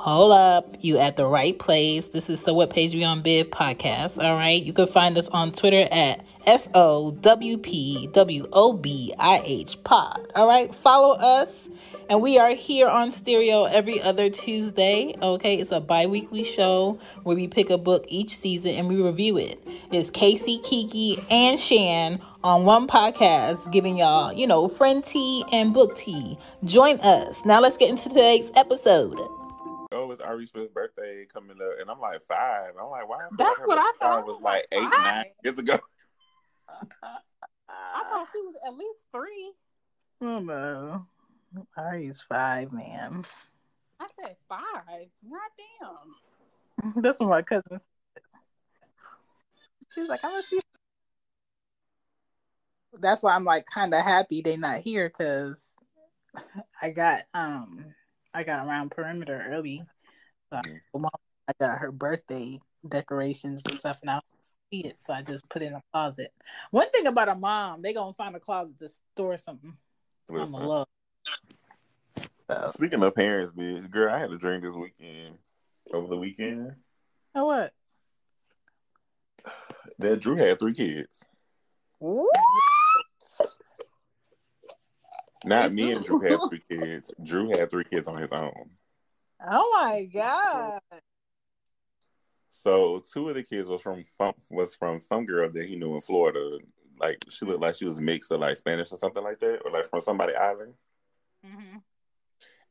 Hold up, you at the right place. This is So What Page We on Bib podcast. All right, you can find us on Twitter at S O W P W O B I H Pod. All right, follow us, and we are here on stereo every other Tuesday. Okay, it's a bi weekly show where we pick a book each season and we review it. It's Casey, Kiki, and Shan on one podcast, giving y'all, you know, friend tea and book tea. Join us. Now let's get into today's episode oh, it's Ari's fifth birthday coming up, and I'm like five. I'm like, why? That's what I thought. I was like eight, five. nine years ago. I thought she was at least three. Oh no, Ari's five, man. I said five. God damn. That's what my cousin said. She's like, I must be. That's why I'm like kind of happy they're not here because I got um I got around perimeter early. So. I got her birthday decorations and stuff now. See it, so I just put it in a closet. One thing about a mom, they gonna find a closet to store something. I'm love. So. Speaking of parents, bitch, girl, I had a drink this weekend. Over the weekend. Oh what? That Drew had three kids. What? Not me and Drew had three kids. Drew had three kids on his own. Oh my god! So two of the kids was from was from some girl that he knew in Florida. Like she looked like she was mixed or like Spanish or something like that, or like from somebody island. Mm-hmm.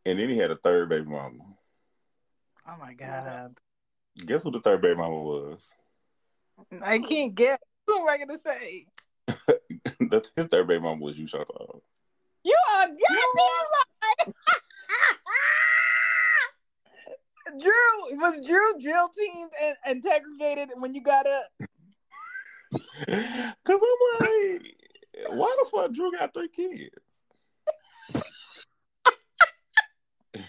And then he had a third baby mama. Oh my god! Guess who the third baby mama was? I can't guess. Who am I gonna say? His third baby mama was you, Chantal. You are goddamn Drew was Drew drill and segregated when you got up. Cause I'm like, why the fuck Drew got three kids?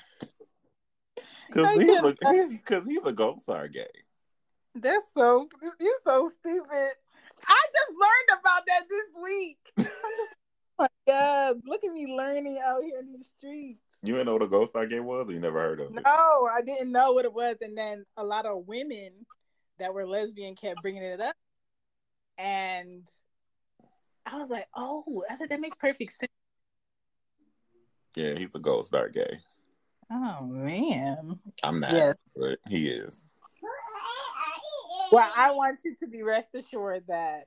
Cause he's a cause he's a gold star gay. That's so you're so stupid. I just learned about that this week. My god, look at me learning out here in these streets. You didn't know what a Gold Star game was, or you never heard of it? No, I didn't know what it was, and then a lot of women that were lesbian kept bringing it up, and I was like, "Oh, I said that makes perfect sense." Yeah, he's a Gold Star gay. Oh man, I'm not, yes. but he is. Well, I want you to be rest assured that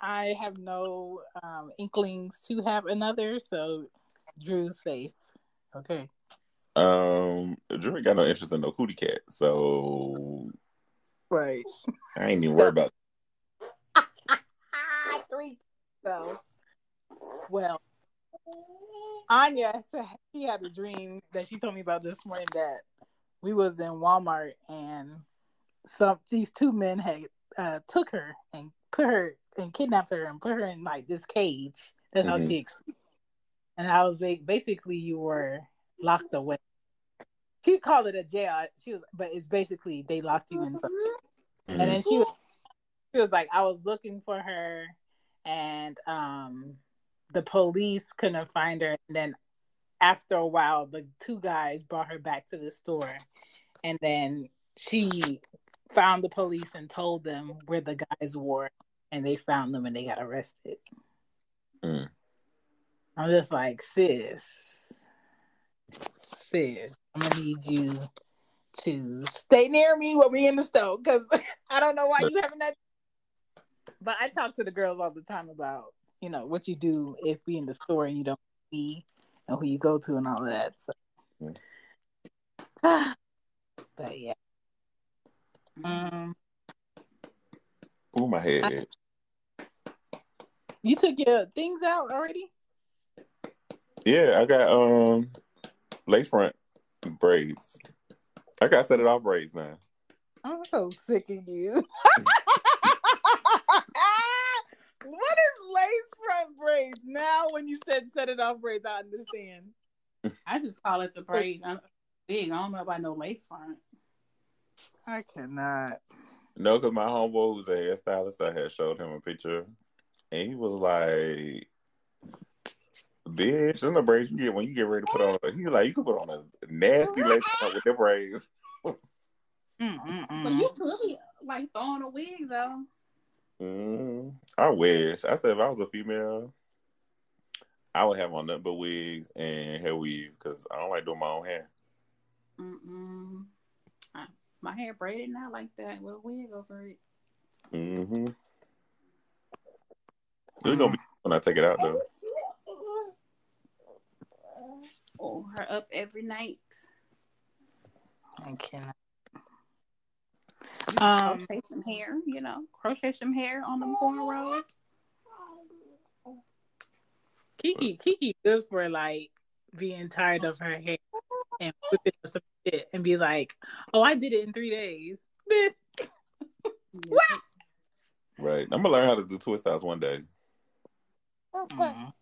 I have no um, inklings to have another, so Drew's safe. Okay. Um, Drew ain't got no interest in no cootie cat, so right. I ain't even worried about. Three. So, well, Anya, she had a dream that she told me about this morning that we was in Walmart and some these two men had uh, took her and put her and kidnapped her and put her in like this cage. That's mm-hmm. how she explained. And I was basically you were locked away. She called it a jail. She was, but it's basically they locked you in something. Mm-hmm. And then she was, she was like, I was looking for her, and um, the police couldn't find her. And then after a while, the two guys brought her back to the store, and then she found the police and told them where the guys were and they found them and they got arrested. Mm. I'm just like, sis, sis, I'm gonna need you to stay near me when we in the stove because I don't know why you having that. But I talk to the girls all the time about you know what you do if we in the store and you don't see and who you go to and all of that. So, mm. but yeah. Um, Ooh, my head. You took your things out already? Yeah, I got um lace front braids. I got set it off braids now. I'm so sick of you. what is lace front braids? Now, when you said set it off braids, I understand. I just call it the braid. I'm big. I don't know about no lace front. I cannot. No, because my homeboy who's a hairstylist, I had showed him a picture, and he was like, Bitch, them the braids you get when you get ready to put on. He's like, you could put on a nasty lace front with the braids. Mm-mm-mm. But you could be like throwing a wig though. Mm, I wish. I said if I was a female, I would have on nothing but wigs and hair weave because I don't like doing my own hair. Mm-mm. I, my hair braided not like that with a wig over it. Mm-hmm. It's gonna be when I take it out though. Oh, her up every night. I cannot. Um, crochet some hair, you know, crochet some hair on them cornrows. Kiki, Kiki, good for like being tired of her hair and whipping some shit and be like, "Oh, I did it in three days." what? Right. I'm gonna learn how to do twist outs one day. Mm.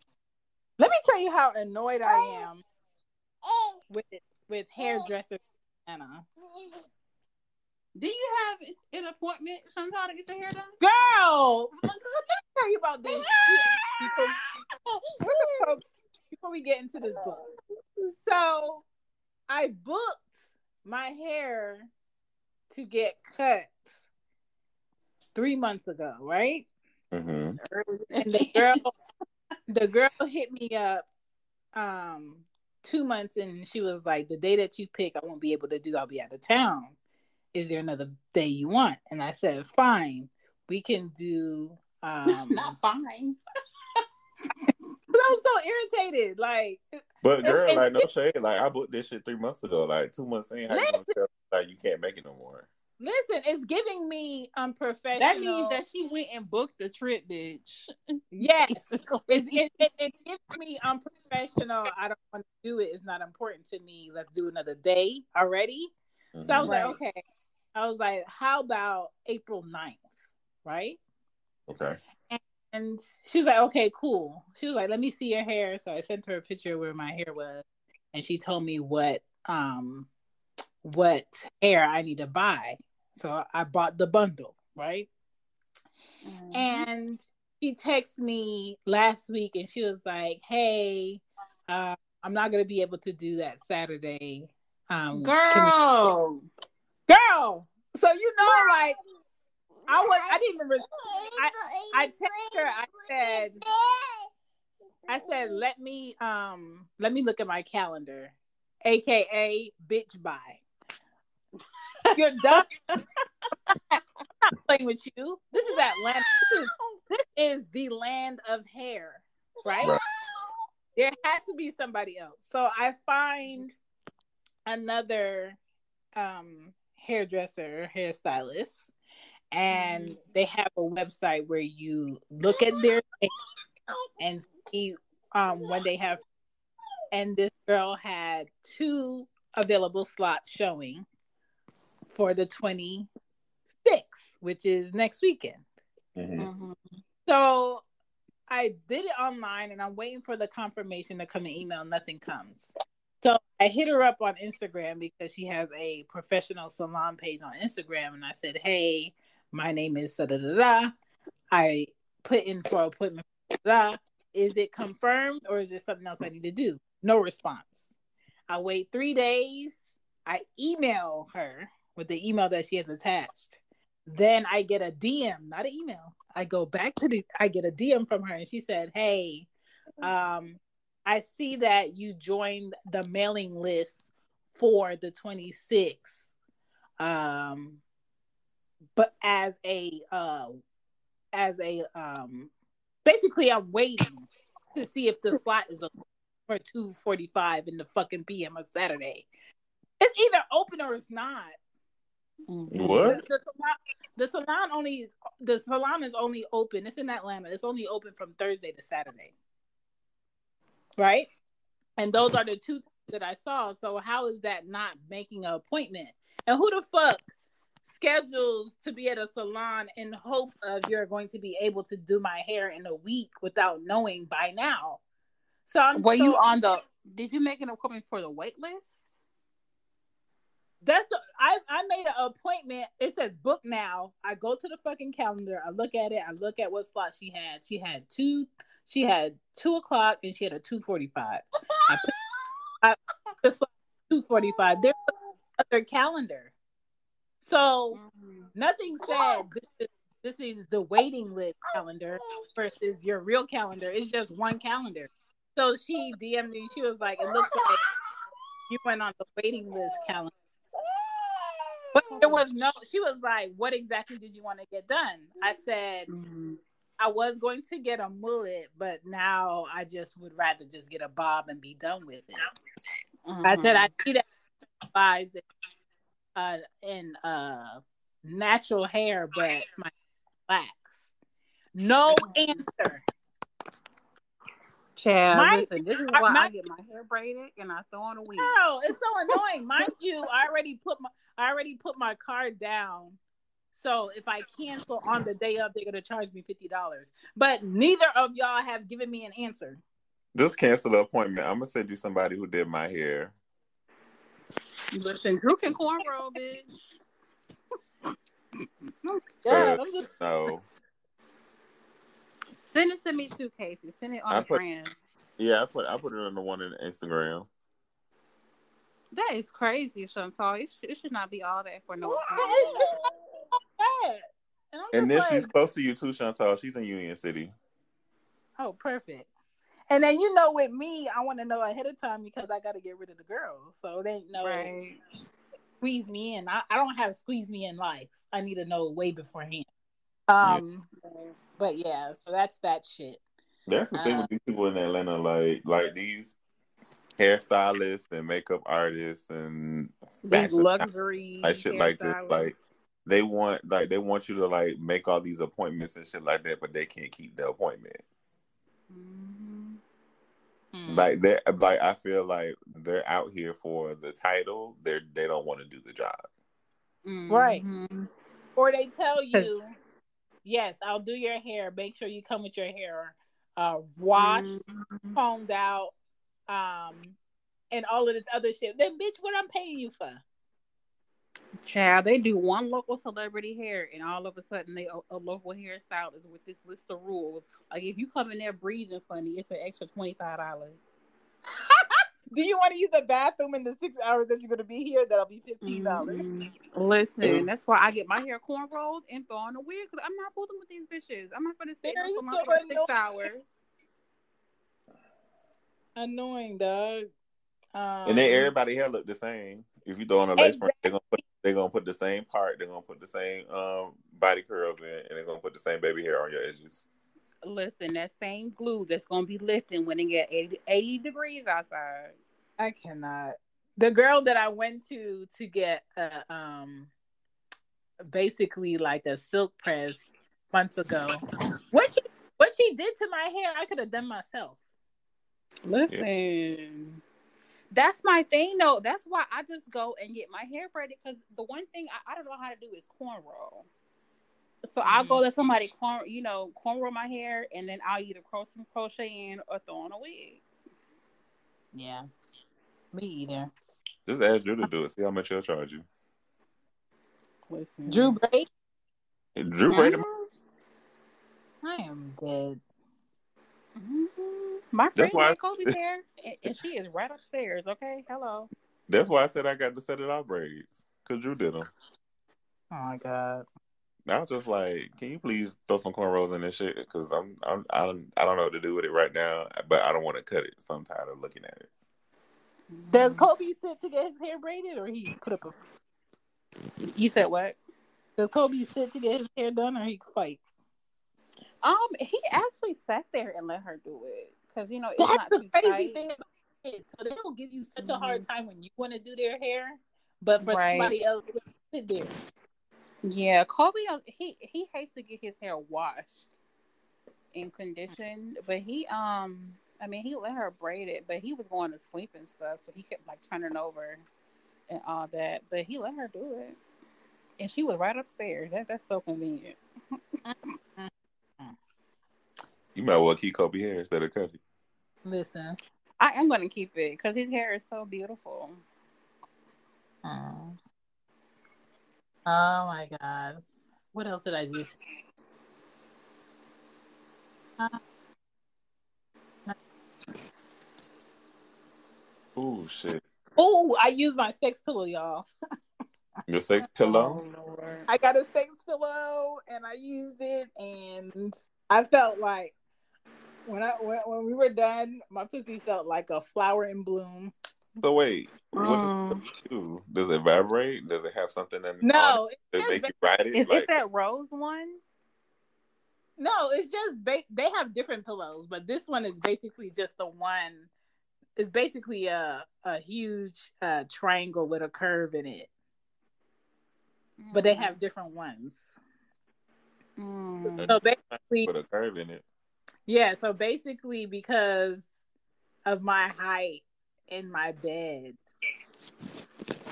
Let me tell you how annoyed I am with with hairdresser Anna. Do you have an appointment sometime to get your hair done? Girl, let me tell you about this before, before we get into this book. So, I booked my hair to get cut three months ago, right? Mm-hmm. And the girl, the girl hit me up um two months and she was like, The day that you pick, I won't be able to do, I'll be out of town is there another day you want? And I said, fine, we can do. Um, Not fine. I was so irritated. Like, but girl, like no shade. Like I booked this shit three months ago. Like two months in, how listen, you gonna tell like you can't make it no more? Listen, it's giving me unprofessional. That means that she went and booked the trip, bitch. Yes, it, it, it, it, gives me unprofessional. I don't want to do it. It's not important to me. Let's do another day already. Mm-hmm. So I was right. like, okay, I was like, how about April 9th? Right? Okay. And she was like, okay, cool. She was like, let me see your hair. So I sent her a picture where my hair was, and she told me what um what hair I need to buy. So I bought the bundle, right? Mm-hmm. And she texted me last week and she was like, Hey, uh, I'm not gonna be able to do that Saturday. Um, Girl, girl. So you know, like I was, I didn't even. I I texted her. I said, I said, let me um, let me look at my calendar, aka bitch bye. You're done. I'm not playing with you. This is Atlanta. This is, this is the land of hair, right? right? There has to be somebody else. So I find another um hairdresser, hairstylist, and mm. they have a website where you look at their and see um, when they have. And this girl had two available slots showing for the 26th, which is next weekend. Mm-hmm. Mm-hmm. So I did it online and I'm waiting for the confirmation to come in email. Nothing comes. So I hit her up on Instagram because she has a professional salon page on Instagram, and I said, "Hey, my name is da da da. I put in for appointment. Da. Is it confirmed or is there something else I need to do?" No response. I wait three days. I email her with the email that she has attached. Then I get a DM, not an email. I go back to the. I get a DM from her, and she said, "Hey, um, I see that you joined the mailing list for the 26th. Um, but as a uh, as a um, basically, I'm waiting to see if the slot is open for 2:45 in the fucking PM of Saturday. It's either open or it's not. Mm-hmm. What? The, the, salon, the salon only the salon is only open. It's in Atlanta. It's only open from Thursday to Saturday right? And those are the two that I saw. So how is that not making an appointment? And who the fuck schedules to be at a salon in hopes of you're going to be able to do my hair in a week without knowing by now? So I'm were so, you on the? Did you make an appointment for the wait list? That's the I I made an appointment. It says book now. I go to the fucking calendar. I look at it. I look at what slot she had. She had two She had two o'clock and she had a two forty five. I put I just like two forty five. There was other calendar. So nothing said this is, this is the waiting list calendar versus your real calendar. It's just one calendar. So she DM'd me. She was like, "It looks like you went on the waiting list calendar." But there was no. She was like, "What exactly did you want to get done?" I said, mm-hmm. "I was going to get a mullet, but now I just would rather just get a bob and be done with it." Mm-hmm. I said, "I see that uh, in uh, natural hair, but my blacks. No answer. Chad, my, listen, this is why my, I get my hair braided and I throw on a wig. No, it's so annoying. Mind you, I already put my I already put my card down. So if I cancel on the day of, they're gonna charge me fifty dollars. But neither of y'all have given me an answer. Just cancel the appointment. I'm gonna send you somebody who did my hair. You listen, Drew can cornrow, bitch. God, I'm just no. Send it to me too, Casey. Send it on I put, brand. Yeah, I put I put it on the one in Instagram. That is crazy, Chantal. It, it should not be all that for no. And, and then like, she's close to you too, Chantal. She's in Union City. Oh, perfect. And then you know, with me, I want to know ahead of time because I got to get rid of the girls, so they know right. squeeze me in. I, I don't have squeeze me in life. I need to know way beforehand. Um, yeah. but yeah, so that's that shit. That's the thing uh, with these people in Atlanta, like like these hairstylists and makeup artists and these luxury like shit like this, like they want like they want you to like make all these appointments and shit like that, but they can't keep the appointment. Mm-hmm. Mm. Like they like I feel like they're out here for the title. They're they don't want to do the job. Mm-hmm. Right. Or they tell you, yes, I'll do your hair. Make sure you come with your hair uh washed, mm-hmm. combed out, um, and all of this other shit. Then bitch, what I'm paying you for? Child, they do one local celebrity hair, and all of a sudden they a, a local hairstylist with this list of rules. Like if you come in there breathing funny, it's an extra twenty five dollars. Do you want to use the bathroom in the six hours that you're going to be here? That'll be fifteen dollars. Mm-hmm. Listen, that's why I get my hair corn rolled and throw on a wig. Cause I'm not fooling with these bitches. I'm not going to sit here for my so six hours. Annoying, dog. Um, and then everybody hair look the same. If you throw on a lace front, they're gonna put they're gonna put the same part. They're gonna put the same um, body curls in, and they're gonna put the same baby hair on your edges. Listen, that same glue that's gonna be lifting when it get 80, 80 degrees outside. I cannot. The girl that I went to to get uh, um basically like a silk press months ago. What she what she did to my hair, I could have done myself. Listen. Yeah that's my thing though. That's why I just go and get my hair braided because the one thing I, I, don't know how to do is cornrow. So mm-hmm. I'll go to somebody corn, you know, cornrow my hair, and then I'll either cross some crochet in or throw on a wig. Yeah, me either. Just ask Drew to do it. See how much he'll charge you. Listen, Drew braid. Drew Brady. I am dead. Mm-hmm. My friend got Kobe's hair, and she is right upstairs. Okay, hello. That's why I said I got to set it off braids because Drew did them. Oh my god. I was just like, can you please throw some cornrows in this shit? Because I'm, I'm, I'm, I don't know what to do with it right now, but I don't want to cut it. So I'm tired of looking at it. Does Kobe sit to get his hair braided, or he put up a? You said what? Does Kobe sit to get his hair done, or he fight? Um, he actually sat there and let her do it because you know it's That's not the crazy tight. thing. So they'll give you such mm-hmm. a hard mm-hmm. time when you want to do their hair, but for right. somebody else to sit there. Yeah, Kobe, um, he he hates to get his hair washed in condition, but he um, I mean, he let her braid it, but he was going to sleep and stuff, so he kept like turning over and all that. But he let her do it, and she was right upstairs. That that's so convenient. You might well keep Kobe hair instead of cutting. Listen, I am going to keep it because his hair is so beautiful. Oh. oh my god! What else did I do? Uh, Oh shit. Oh, I use my sex pillow, y'all. Your sex pillow? Oh, I got a sex pillow and I used it and I felt like when I when, when we were done, my pussy felt like a flower in bloom. So wait, what does mm. it do? Does it vibrate? Does it have something in No, it that make you ride it? Is like, it that rose one? No, it's just ba- they have different pillows, but this one is basically just the one. It's basically a a huge uh, triangle with a curve in it, mm. but they have mm. different ones. Mm. So basically, with a curve in it. Yeah, so basically, because of my height in my bed,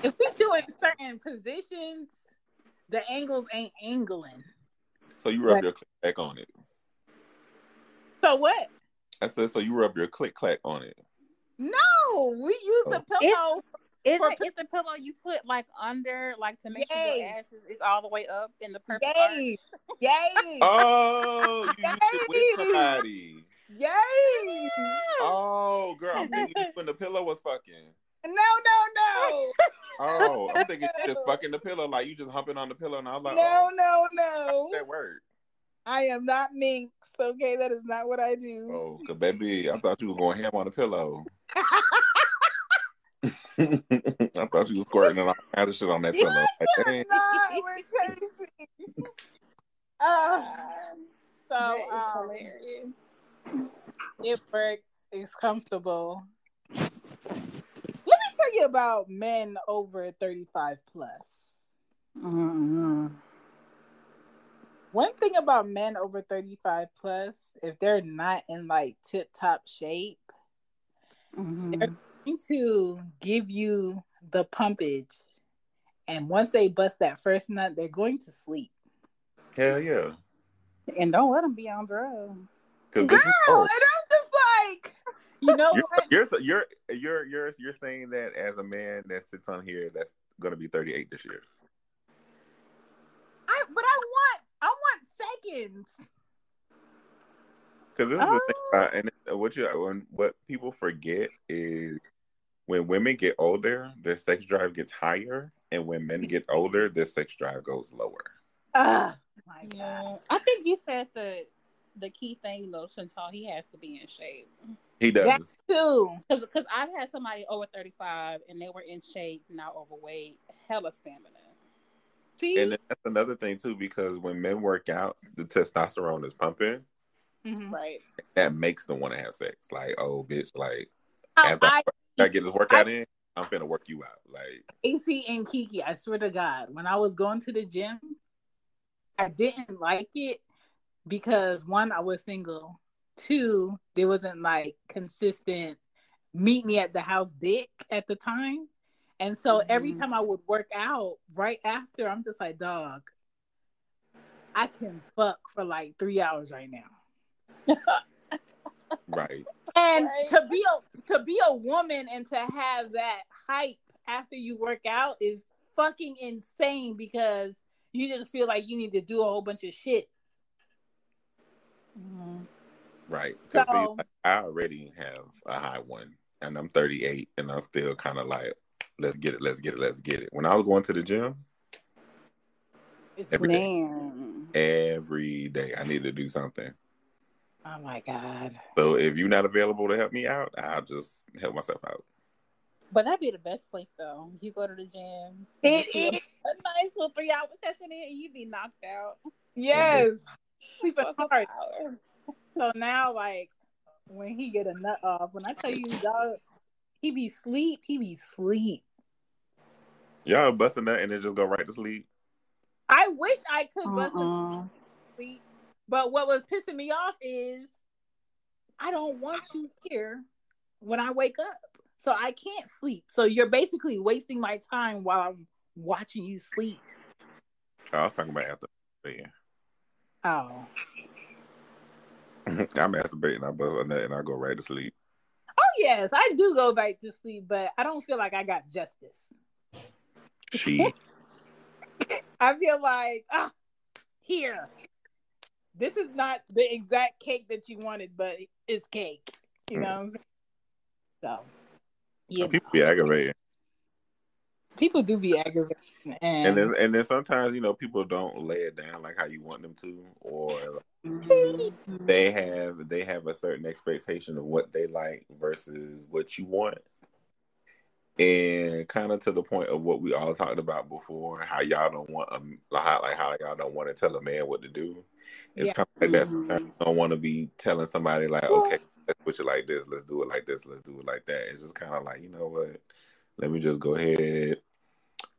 if we do in certain positions, the angles ain't angling. So you rub but, your click clack on it. So what? I said, so you rub your click clack on it. No, we use oh. a pillow. Is it, it's a pillow you put like under, like to make Yay. sure your ass is, is, all the way up in the perfect Yay! Yay! oh, you Yay! used it with somebody. Yay! Oh, girl, I'm thinking when the pillow was fucking. No, no, no. oh, I'm thinking just fucking the pillow, like you just humping on the pillow, and I was like, no, oh, no, no. That word. I am not minx. Okay, that is not what I do. Oh, cause baby, I thought you was going ham on the pillow. I thought you was squirting and all kinds of shit on that pillow. Like, not uh, so um, hilarious. It works. It's comfortable. Let me tell you about men over thirty-five plus. Mm-hmm. One thing about men over 35 plus, if they're not in like tip top shape, mm-hmm. they're going to give you the pumpage. And once they bust that first nut, they're going to sleep. Hell yeah. And don't let them be on drugs. Girl, and I'm just like, you know you're, you're, you're you're you're you're saying that as a man that sits on here that's gonna be 38 this year. I but I want seconds. Because this is oh. the thing about, and what you when what people forget is when women get older, their sex drive gets higher, and when men get older, their sex drive goes lower. Ah, my yeah. God. I think you said the the key thing though, Chantal, he has to be in shape. He does. That's too. Because I've had somebody over 35 and they were in shape, not overweight, hella stamina. See? And that's another thing too, because when men work out, the testosterone is pumping. Mm-hmm. Right. That makes them want to have sex. Like, oh, bitch, like, oh, after I, I, I, get this workout I, in, I'm finna work you out. Like, AC and Kiki, I swear to God, when I was going to the gym, I didn't like it because one, I was single. Two, there wasn't like consistent meet me at the house dick at the time. And so mm-hmm. every time I would work out, right after, I'm just like, dog, I can fuck for like three hours right now. right. And right. to be a to be a woman and to have that hype after you work out is fucking insane because you just feel like you need to do a whole bunch of shit. Mm-hmm. Right. Because so, I already have a high one and I'm 38 and I'm still kind of like let's get it, let's get it, let's get it. When I was going to the gym, it's every day, every day I need to do something. Oh my god! So if you're not available to help me out, I'll just help myself out. But that'd be the best sleep though. You go to the gym. It is a nice little three hour session in, and you'd be knocked out. Yes, mm-hmm. sleeping hard. So now, like when he get a nut off, when I tell you, dog, he be sleep. He be sleep. Y'all bust a nut and then just go right to sleep. I wish I could bust uh-uh. a sleep, but what was pissing me off is I don't want you here when I wake up, so I can't sleep. So you're basically wasting my time while I'm watching you sleep. Oh, I was talking about after. Yeah. Oh. I'm masturbating. I bust a nut and I go right to sleep yes, I do go back to sleep, but I don't feel like I got justice. She. I feel like ah, here. This is not the exact cake that you wanted, but it's cake. You know what I'm saying? So Yeah, people be aggravated. People do be aggravated, and and then, and then sometimes you know people don't lay it down like how you want them to, or mm-hmm. they have they have a certain expectation of what they like versus what you want and kind of to the point of what we all talked about before, how y'all don't want a how like how y'all don't want to tell a man what to do. It's yeah. kind of like that. Mm-hmm. don't want to be telling somebody like, okay, let's put it like this, let's do it like this, let's do it like that. It's just kind of like, you know what? Let me just go ahead,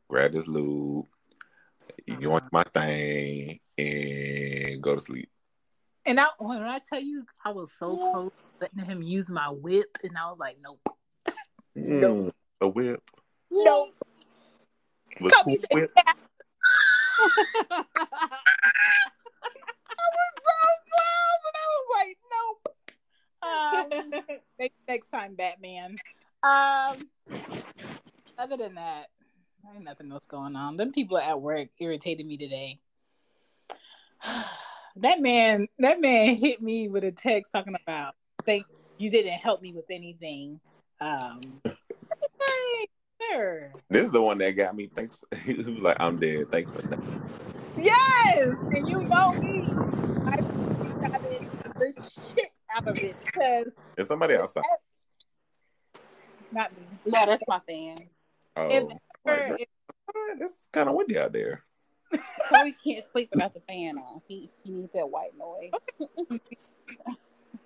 grab this lube, uh-huh. you want my thing, and go to sleep. And I, when I tell you, I was so close letting him use my whip, and I was like, nope, mm. nope a whip? No. Was cool whip? I was so close, and I was like, nope. Um, next, next time, Batman. Um, other than that, ain't nothing else going on. Them people at work irritated me today. that man, that man hit me with a text talking about, "Thank you didn't help me with anything." Um, sure. This is the one that got me. Thanks. For, he was like, "I'm dead. Thanks for that." Yes, and you know me. I got the shit out of it because somebody outside. Not me. No, that's my fan. Oh, if ever, if, it's kind of windy out there. Probably can't sleep without the fan on. He he needs that white noise.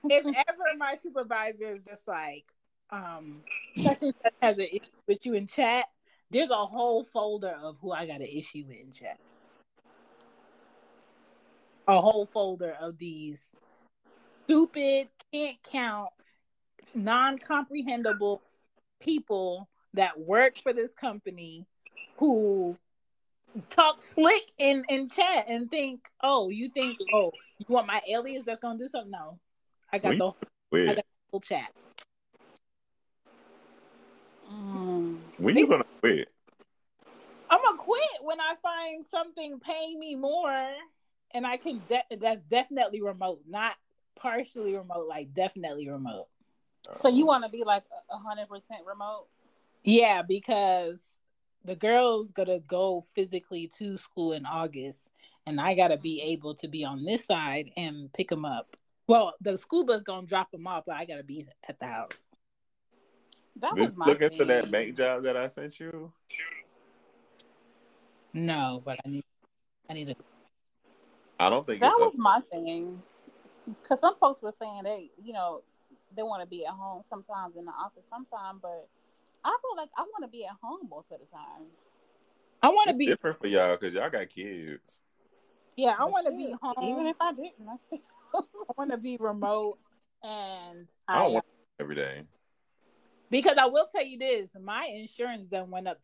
if ever my supervisor is just like, um such and such has an issue with you in chat, there's a whole folder of who I got an issue with in chat. A whole folder of these stupid, can't count, non comprehensible people that work for this company who talk slick in in chat and think, oh, you think, oh, you want my alias that's gonna do something? No, I got the I got the whole chat. Mm. When you gonna quit? I'm gonna quit when I find something paying me more, and I can. De- that's definitely remote, not partially remote. Like definitely remote. So you um, want to be like a hundred percent remote? Yeah, because the girl's gonna go physically to school in August, and I gotta be mm-hmm. able to be on this side and pick them up. Well, the school bus gonna drop them off, but I gotta be at the house. That was my look into that bank job that I sent you. No, but I need I need to. I don't think that was a... my thing. Because some folks were saying they, you know, they want to be at home sometimes in the office sometimes, but I feel like I want to be at home most of the time. I want to be different for y'all because y'all got kids. Yeah, I want to be home. Even if I didn't, I, I want to be remote, and I, I don't want every day. Because I will tell you this, my insurance done went up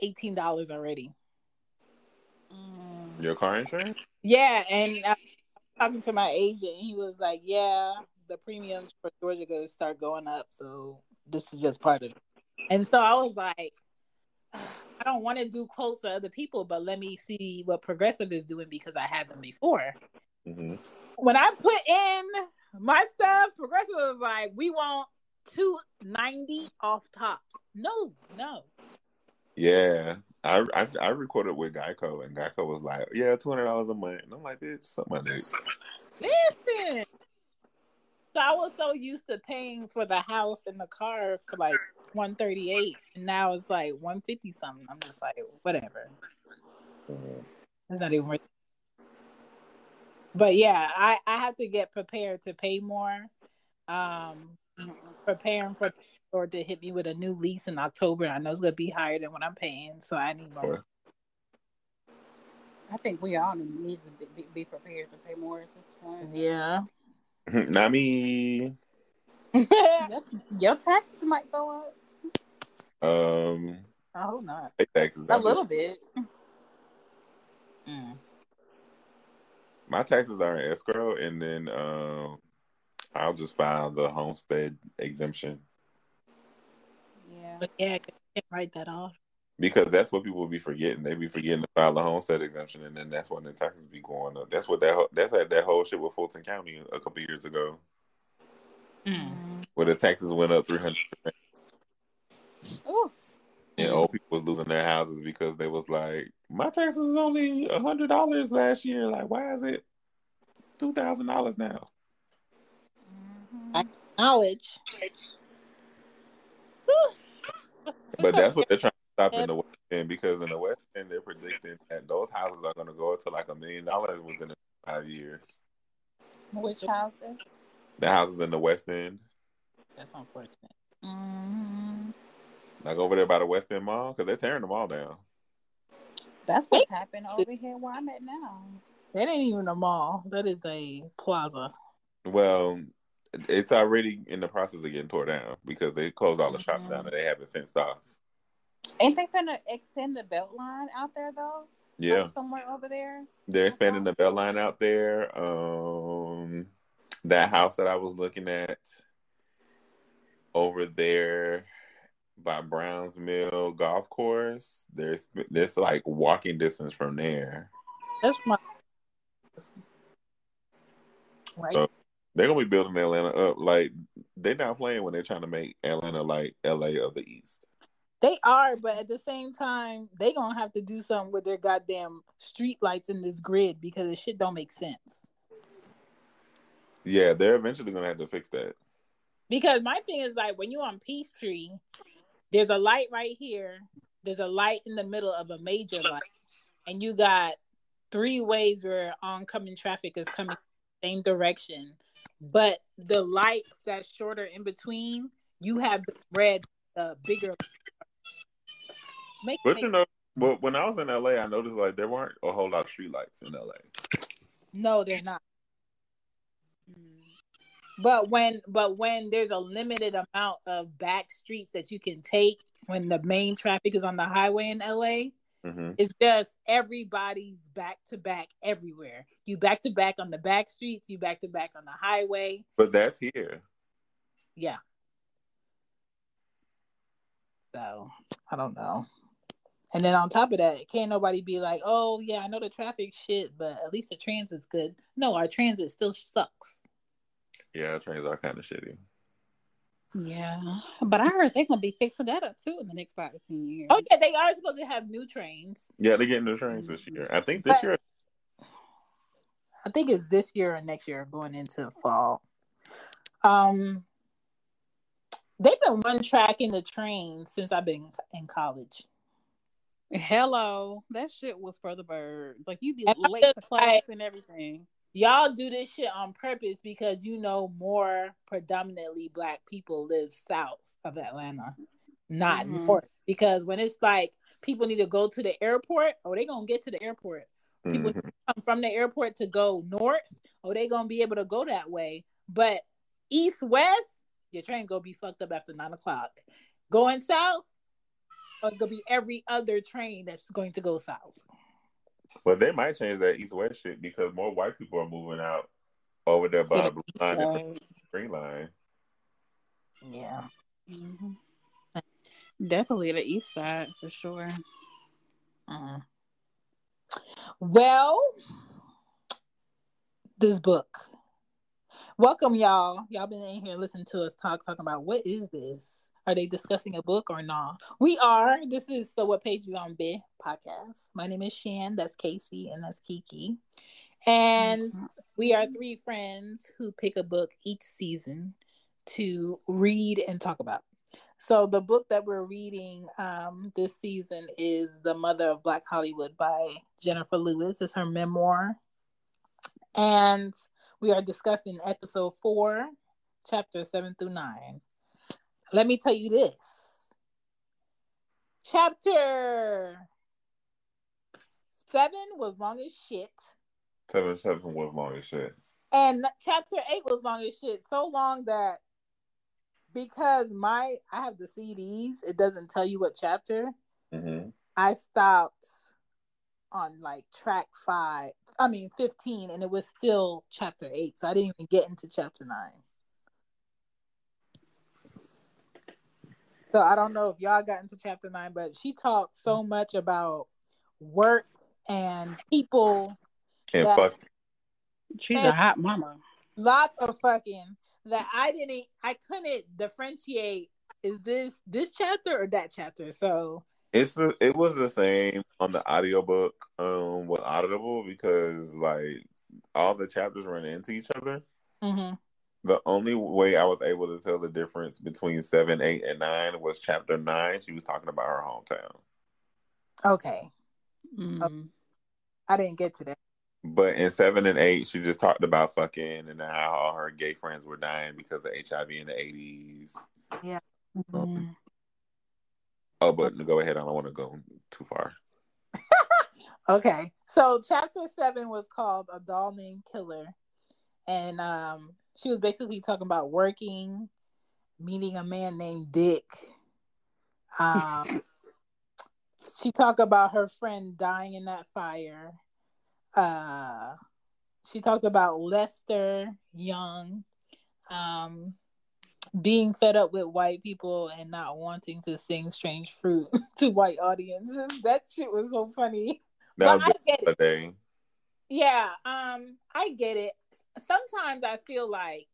eighteen dollars already. Mm. Your car insurance? Yeah, and I was talking to my agent, he was like, "Yeah, the premiums for Georgia gonna start going up, so this is just part of it." And so I was like, I don't want to do quotes for other people, but let me see what Progressive is doing because I had them before. Mm-hmm. When I put in my stuff, Progressive was like, "We want 290 off tops. No, no. Yeah. I, I, I recorded with Geico and Geico was like, Yeah, two hundred dollars a month. And I'm like, bitch, something like this. Listen. So I was so used to paying for the house and the car for like one thirty eight, and now it's like one fifty something. I'm just like, whatever. Mm-hmm. It's not even worth. It. But yeah, I I have to get prepared to pay more. Um, preparing for or to hit me with a new lease in October. I know it's gonna be higher than what I'm paying, so I need more. I think we all need to be, be prepared to pay more at this point. Yeah. Not me. Your taxes might go up. Um. I hope not. Taxes a little bit. Mm. My taxes are in escrow, and then um, I'll just file the homestead exemption. Yeah. But yeah, I can't write that off. Because that's what people will be forgetting. They be forgetting to file the homestead exemption, and then that's when the taxes be going up. That's what that that's like that whole shit with Fulton County a couple years ago, mm. where the taxes went up three hundred. Ooh. And old people was losing their houses because they was like, my taxes was only a hundred dollars last year. Like, why is it two thousand dollars now? Mm-hmm. Knowledge. but that's what they're trying to stop in the West End because in the West End they're predicting that those houses are going to go up to like a million dollars within five years. Which houses? The houses in the West End. That's unfortunate. Mm-hmm. Like over there by the West End Mall, because they're tearing them all down. That's what happened over here where I'm at now. That ain't even a mall. That is a plaza. Well, it's already in the process of getting tore down because they closed all the mm-hmm. shops down and they have it fenced off. Ain't they gonna extend the belt line out there though? Yeah, like somewhere over there. They're expanding the belt line out there. Um, that house that I was looking at over there by Browns Mill Golf Course. There's there's like walking distance from there. That's my right. So they're gonna be building Atlanta up. Like they're not playing when they're trying to make Atlanta like LA of the East. They are, but at the same time, they gonna have to do something with their goddamn street lights in this grid because the shit don't make sense. Yeah, they're eventually gonna have to fix that. Because my thing is like when you're on Peachtree, there's a light right here. There's a light in the middle of a major light, and you got three ways where oncoming traffic is coming same direction. But the lights that's shorter in between, you have the red, uh, bigger. Make, but you know, but when I was in LA, I noticed like there weren't a whole lot of street lights in LA. No, they're not. But when but when there's a limited amount of back streets that you can take when the main traffic is on the highway in LA, mm-hmm. it's just everybody's back to back everywhere. You back to back on the back streets, you back to back on the highway. But that's here. Yeah. So I don't know. And then on top of that, can't nobody be like, "Oh yeah, I know the traffic shit, but at least the transit's good." No, our transit still sucks. Yeah, trains are kind of shitty. Yeah, but I heard they're gonna be fixing that up too in the next five to ten years. Oh yeah, they are supposed to have new trains. Yeah, they're getting new trains this year. I think this but, year. I think it's this year or next year going into fall. Um, they've been one tracking the train since I've been in college. Hello, that shit was for the birds. Like you be late to class and everything y'all do this shit on purpose because you know more predominantly black people live south of Atlanta, not mm-hmm. north. Because when it's like people need to go to the airport, oh, they gonna get to the airport. People mm-hmm. come from the airport to go north, oh, they gonna be able to go that way. But east west, your train gonna be fucked up after nine o'clock. Going south, oh, it's gonna be every other train that's going to go south. But they might change that east west shit because more white people are moving out over there by the blue line and the green line. Yeah. Mm-hmm. Definitely the east side for sure. Uh-huh. Well, this book. Welcome, y'all. Y'all been in here listening to us talk, talking about what is this? Are they discussing a book or not? We are. This is So What Page You On Be podcast. My name is Shan. That's Casey, and that's Kiki. And mm-hmm. we are three friends who pick a book each season to read and talk about. So the book that we're reading um, this season is The Mother of Black Hollywood by Jennifer Lewis. It's her memoir. And we are discussing episode four, chapter seven through nine let me tell you this. Chapter seven was long as shit. Seven seven was long as shit. And chapter eight was long as shit. So long that because my I have the CDs, it doesn't tell you what chapter. Mm-hmm. I stopped on like track five. I mean fifteen, and it was still chapter eight. So I didn't even get into chapter nine. So I don't know if y'all got into chapter nine, but she talked so much about work and people. And that, fuck. She's and a hot mama. Lots of fucking that I didn't I couldn't differentiate is this this chapter or that chapter? So it's the, it was the same on the audiobook um with Audible because like all the chapters run into each other. Mm-hmm. The only way I was able to tell the difference between seven, eight, and nine was chapter nine. She was talking about her hometown. Okay. Mm. I didn't get to that. But in seven and eight, she just talked about fucking and how all her gay friends were dying because of HIV in the eighties. Yeah. Mm-hmm. Um, oh, but go ahead. I don't want to go too far. okay. So chapter seven was called A Doll Named Killer. And um she was basically talking about working, meeting a man named Dick. Um she talked about her friend dying in that fire. Uh, she talked about Lester Young um, being fed up with white people and not wanting to sing "Strange Fruit" to white audiences. That shit was so funny. That was I get it. Thing. Yeah, um, I get it. Sometimes I feel like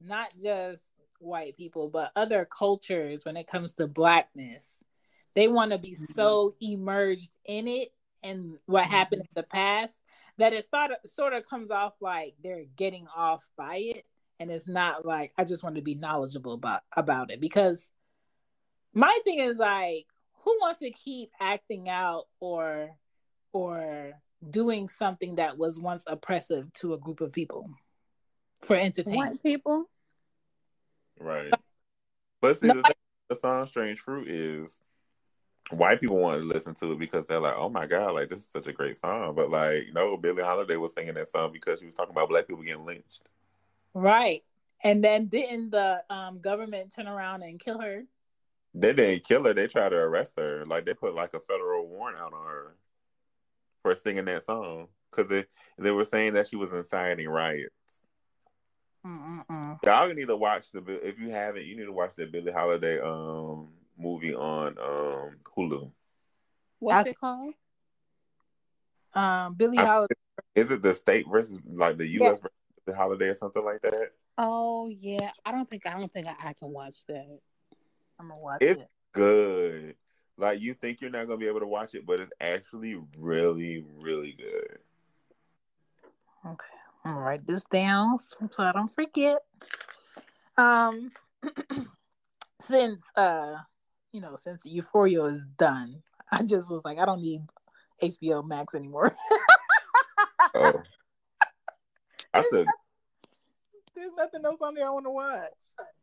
not just white people, but other cultures when it comes to blackness they want to be mm-hmm. so immersed in it and what mm-hmm. happened in the past that it sort of sort of comes off like they're getting off by it and it's not like I just want to be knowledgeable about about it because my thing is like who wants to keep acting out or or doing something that was once oppressive to a group of people for entertainment White people right but see no, the, I, the song strange fruit is white people want to listen to it because they're like, oh my god, like this is such a great song. But like, no, Billie Holiday was singing that song because she was talking about black people getting lynched. Right. And then didn't the um, government turn around and kill her? They didn't kill her. They tried to arrest her. Like they put like a federal warrant out on her for singing that song because they they were saying that she was inciting riots. Mm-mm. Y'all need to watch the if you haven't, you need to watch the Billie Holiday um movie on um Hulu. What's I, it called? Um, Billie Holiday. Is it the state versus like the U.S. Yeah. the holiday or something like that? Oh yeah, I don't think I don't think I, I can watch that. I'm gonna watch it's it. good. Like you think you're not gonna be able to watch it, but it's actually really, really good. Okay, I'm gonna write this down so I don't forget. Um, since uh you know, since Euphoria is done, I just was like, I don't need HBO Max anymore. oh. I said there's nothing else on there I want to watch.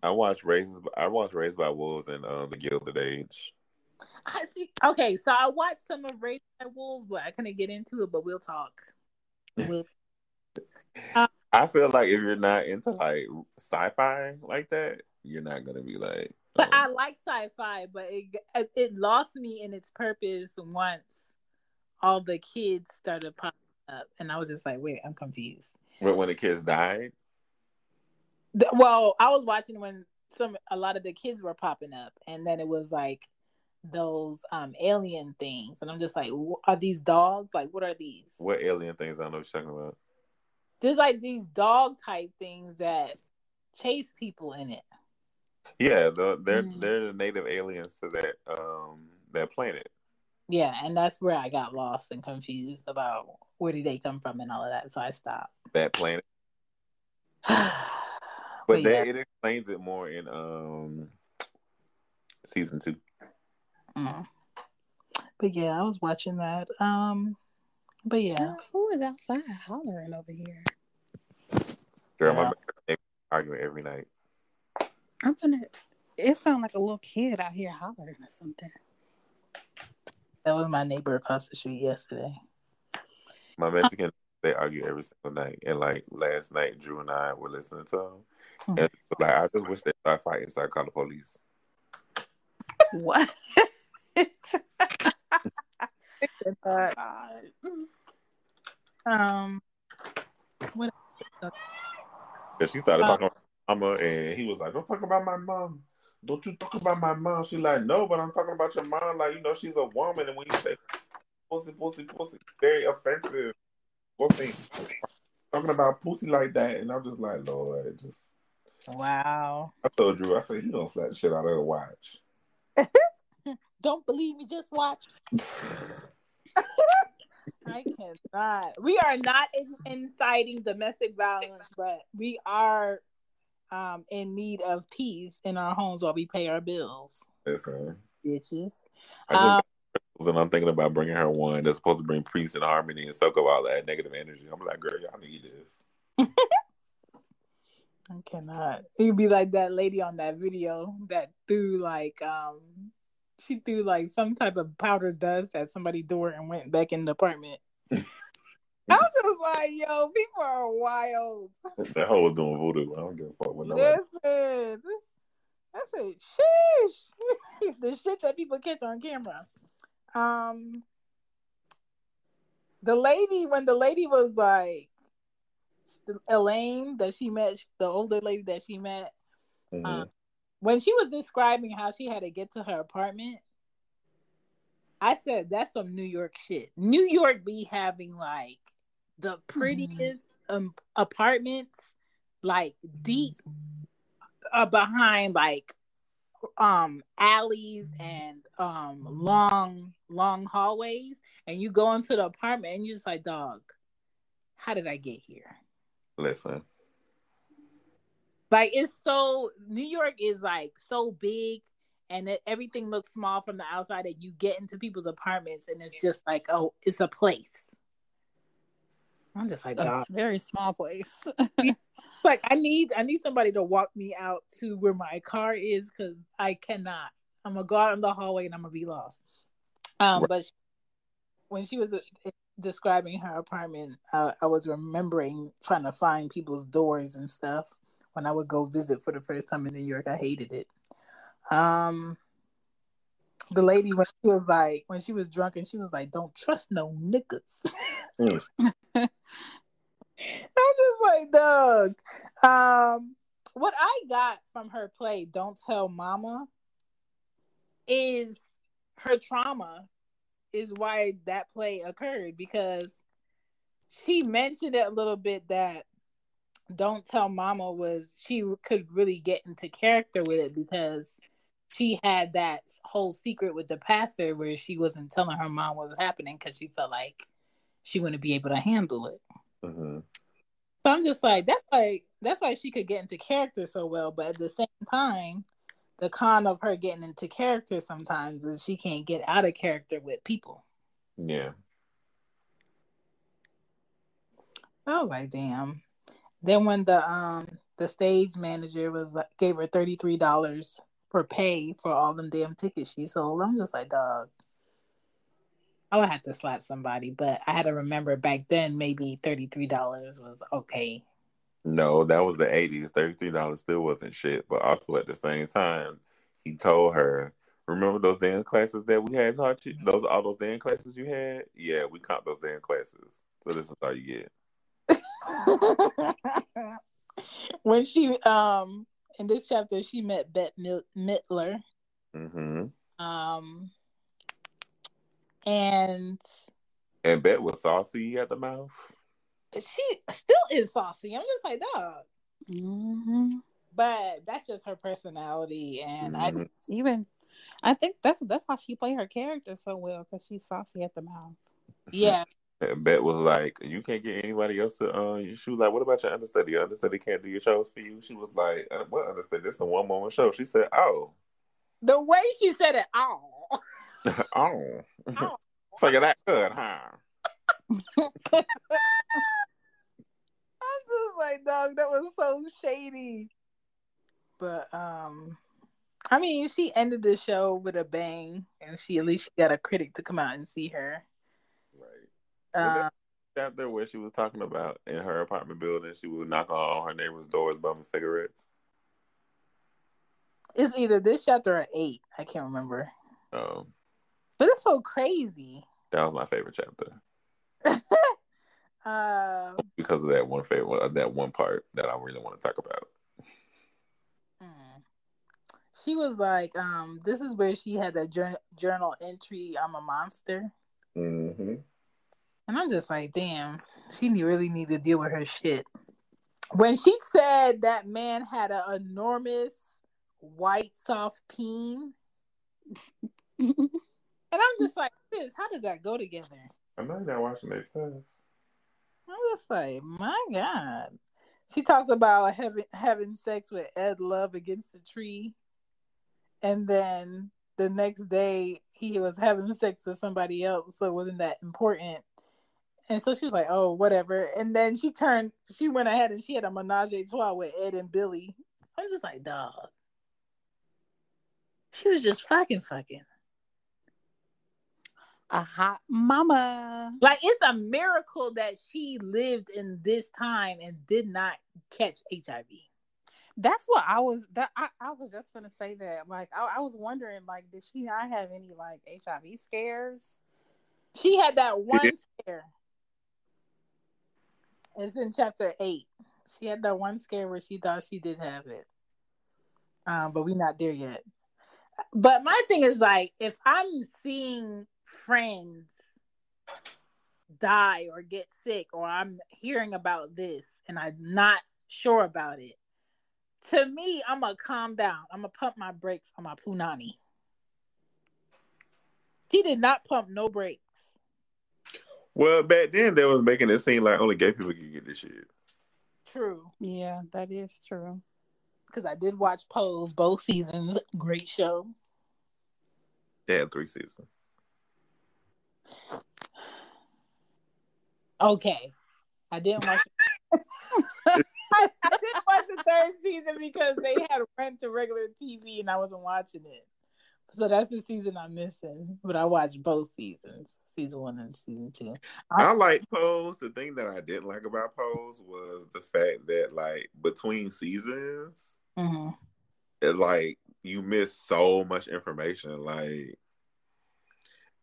I watched Raised. I watched Raised by Wolves and uh, The Gilded Age. I see. Okay, so I watched some of Raised by Wolves, but I couldn't get into it. But we'll talk. We'll... uh, I feel like if you're not into like sci-fi like that, you're not gonna be like. But I like sci-fi, but it it lost me in its purpose once all the kids started popping up, and I was just like, wait, I'm confused. But when the kids died. The, well, I was watching when some a lot of the kids were popping up, and then it was like those um alien things, and I'm just like, are these dogs? Like, what are these? What alien things? I don't know what you're talking about. There's like these dog type things that chase people in it. Yeah, the, they're mm-hmm. they're the native aliens to that um that planet. Yeah, and that's where I got lost and confused about where did they come from and all of that. So I stopped. That planet. but, but that, yeah. it explains it more in um season two. Mm. But yeah, I was watching that. Um, but yeah, who is outside hollering over here? Girl, yeah. my arguing every night. I'm gonna. It sounds like a little kid out here hollering or something. That was my neighbor across the street yesterday. My Mexican, they argue every single night, and like last night, Drew and I were listening to them, mm-hmm. and like I just wish they start fighting, start calling the police. What? uh, um, what? she started uh, talking mama, and he was like, "Don't talk about my mom. Don't you talk about my mom." She's like, "No, but I'm talking about your mom. Like, you know, she's a woman, and when you say pussy, pussy, pussy, very offensive. Pussy, talking about pussy like that." And I'm just like, Lord, just Wow. I told Drew, I said he gonna slap the shit out of her watch. Don't believe me, just watch. I cannot. We are not inciting domestic violence, but we are um, in need of peace in our homes while we pay our bills. Listen, bitches. I just, um, and I'm thinking about bringing her one that's supposed to bring peace and harmony and soak up all that negative energy. I'm like, girl, y'all need this. I cannot. It'd be like that lady on that video that threw like um she threw like some type of powder dust at somebody's door and went back in the apartment. I'm just like, yo, people are wild. That hoe was doing voodoo. I don't give a fuck with Listen, I said, sheesh, the shit that people catch on camera. Um, the lady when the lady was like Elaine that she met, the older lady that she met, mm-hmm. um, when she was describing how she had to get to her apartment, I said that's some New York shit. New York be having like the prettiest mm-hmm. um, apartments, like deep uh, behind like um alleys and um long long hallways, and you go into the apartment and you're just like, dog, how did I get here? Listen, like it's so New York is like so big and it, everything looks small from the outside and you get into people's apartments and it's just like oh it's a place. I'm just like a very small place. Like i need i need somebody to walk me out to where my car is because i cannot. I'm gonna go out in the hallway and i'm gonna be lost. Um right. but she, when she was uh, describing her apartment uh, i was remembering trying to find people's doors and stuff when i would go visit for the first time in new york i hated it um, the lady when she was like when she was drunk and she was like, "Don't trust no niggas." Mm. I was just like, "Doug." Um, what I got from her play, "Don't Tell Mama," is her trauma is why that play occurred because she mentioned it a little bit that don't tell mama was she could really get into character with it because she had that whole secret with the pastor where she wasn't telling her mom what was happening because she felt like she wouldn't be able to handle it. Mm-hmm. So I'm just like, that's why that's why she could get into character so well. But at the same time, the con of her getting into character sometimes is she can't get out of character with people. Yeah. I was like, damn. Then when the um the stage manager was like gave her thirty three dollars for pay for all them damn tickets she sold. I'm just like, dog. I would have to slap somebody, but I had to remember back then maybe thirty three dollars was okay. No, that was the eighties. Thirty three dollars still wasn't shit, but also at the same time, he told her, "Remember those dance classes that we had taught you? Those all those dance classes you had? Yeah, we count those dance classes. So this is all you get." when she um in this chapter, she met Bette Midler. Mm-hmm. Um, and and Bette was saucy at the mouth. She still is saucy. I'm just like, dog. Mm-hmm. But that's just her personality, and mm-hmm. I even I think that's that's why she played her character so well because she's saucy at the mouth. Yeah, and Bette was like, "You can't get anybody else to." Uh, she was like, "What about your understudy? Your understudy can't do your shows for you." She was like, uh, "What understudy? This is a one woman show." She said, "Oh." The way she said it, oh. oh. oh. so you're that good, huh? I'm just like, dog, that was so shady. But um, I mean, she ended the show with a bang, and she at least she got a critic to come out and see her. Uh, out there where she was talking about in her apartment building, she would knock on all her neighbors' doors bumming cigarettes. It's either this chapter or eight. I can't remember. Oh. But it's so crazy. That was my favorite chapter. uh, because of that one favorite, that one part that I really want to talk about. Hmm. She was like, um, this is where she had that journal entry, I'm a monster. Mm-hmm. And I'm just like, damn, she really need to deal with her shit. When she said that man had an enormous white soft peen, and I'm just like, this, how does that go together? I know you're not watching that stuff. I'm just like, my God. She talked about having having sex with Ed Love against the tree, and then the next day he was having sex with somebody else, so it wasn't that important. And so she was like, "Oh, whatever." And then she turned, she went ahead and she had a menage a trois with Ed and Billy. I'm just like, dog. She was just fucking fucking. A hot mama. Like it's a miracle that she lived in this time and did not catch HIV. That's what I was. That I, I was just gonna say that. Like I, I was wondering, like, did she not have any like HIV scares? She had that one scare. It's in chapter eight. She had that one scare where she thought she did have it. Um, but we're not there yet. But my thing is like, if I'm seeing friends die or get sick, or I'm hearing about this and I'm not sure about it, to me, I'm gonna calm down. I'm gonna pump my brakes on my punani. He did not pump no brakes. Well, back then they was making it seem like only gay people could get this shit. True. Yeah, that is true. Because I did watch Pose both seasons. Great show. They had three seasons. Okay. I didn't watch I, I didn't watch the third season because they had went to regular TV and I wasn't watching it. So that's the season I'm missing. But I watched both seasons, season one and season two. I, I like Pose. The thing that I didn't like about Pose was the fact that like between seasons, mm-hmm. it like you miss so much information. Like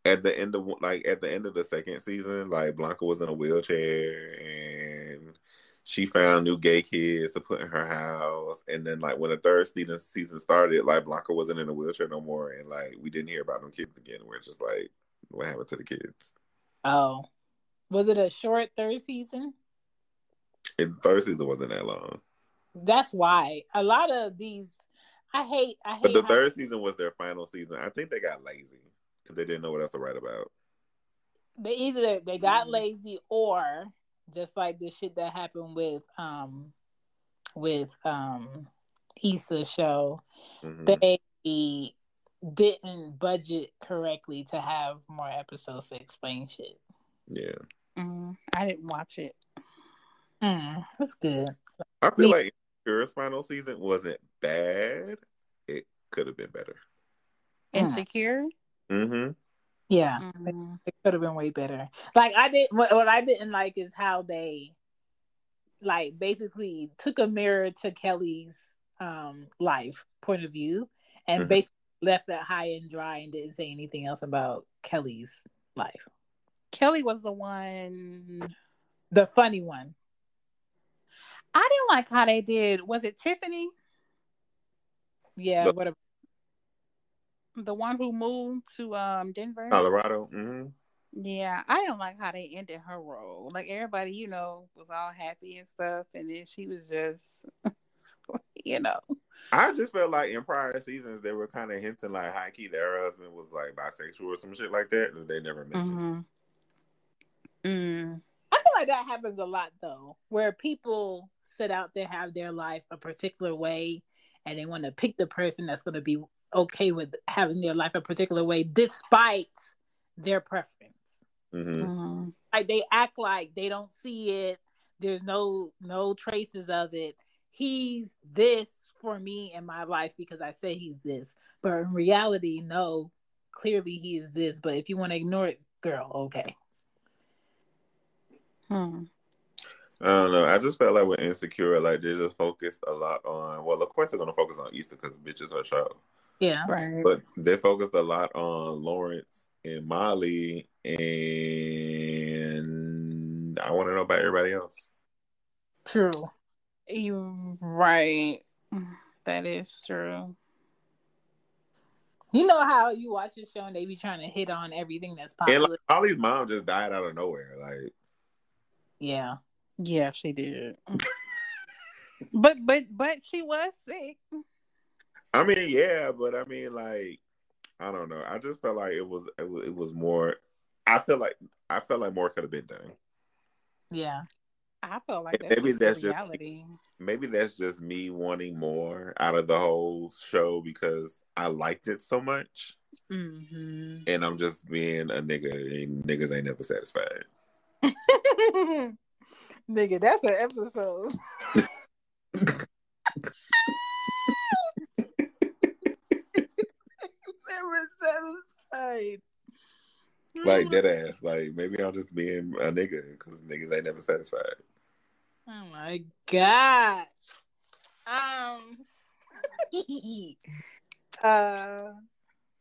at the end of like at the end of the second season, like Blanca was in a wheelchair and she found new gay kids to put in her house. And then like when the third season season started, like Blanca wasn't in a wheelchair no more, and like we didn't hear about them kids again. We're just like, what happened to the kids? Oh, was it a short third season? The third season wasn't that long. That's why a lot of these. I hate. I hate. But the third season was their final season. I think they got lazy because they didn't know what else to write about. They either they got mm-hmm. lazy or just like the shit that happened with um with um Issa show, mm-hmm. they didn't budget correctly to have more episodes to explain shit. Yeah. Mm, I didn't watch it. Mm, that's good. I feel Me- like Insecure's final season wasn't bad. It could have been better. Insecure? Mm-hmm. Yeah, mm-hmm. It, it could have been way better. Like I did, what, what I didn't like is how they, like, basically took a mirror to Kelly's um life point of view, and mm-hmm. basically left that high and dry and didn't say anything else about Kelly's life. Kelly was the one, the funny one. I didn't like how they did. Was it Tiffany? Yeah, the, whatever the one who moved to um Denver, Colorado. Mm-hmm. Yeah, I don't like how they ended her role. Like everybody, you know, was all happy and stuff, and then she was just, you know. I just felt like in prior seasons they were kind of hinting like high key that her husband was like bisexual or some shit like that, and they never mentioned. Mm-hmm. Mm. I feel like that happens a lot though, where people set out to have their life a particular way, and they want to pick the person that's going to be okay with having their life a particular way despite their preference. Mm-hmm. Mm-hmm. Like they act like they don't see it. There's no no traces of it. He's this for me in my life because I say he's this, but in reality, no. Clearly, he is this. But if you want to ignore it, girl, okay. Hmm. I don't know. I just felt like we're Insecure, like they just focused a lot on. Well, of course they're gonna focus on Issa because bitches her show. Yeah. Right. But they focused a lot on Lawrence and Molly, and I want to know about everybody else. True. You right. That is true. You know how you watch the show and they be trying to hit on everything that's popular. And like, Molly's mom just died out of nowhere. Like, yeah, yeah, she did. but but but she was sick. I mean, yeah, but I mean, like, I don't know. I just felt like it was it was, it was more. I feel like I felt like more could have been done. Yeah, I felt like that's maybe that's reality. just maybe that's just me wanting more out of the whole show because I liked it so much, mm-hmm. and I'm just being a nigga, and niggas ain't never satisfied. nigga, that's an episode. never satisfied. Like dead ass. Like maybe I'm just being a nigga because niggas ain't never satisfied. Oh my god. Um. uh,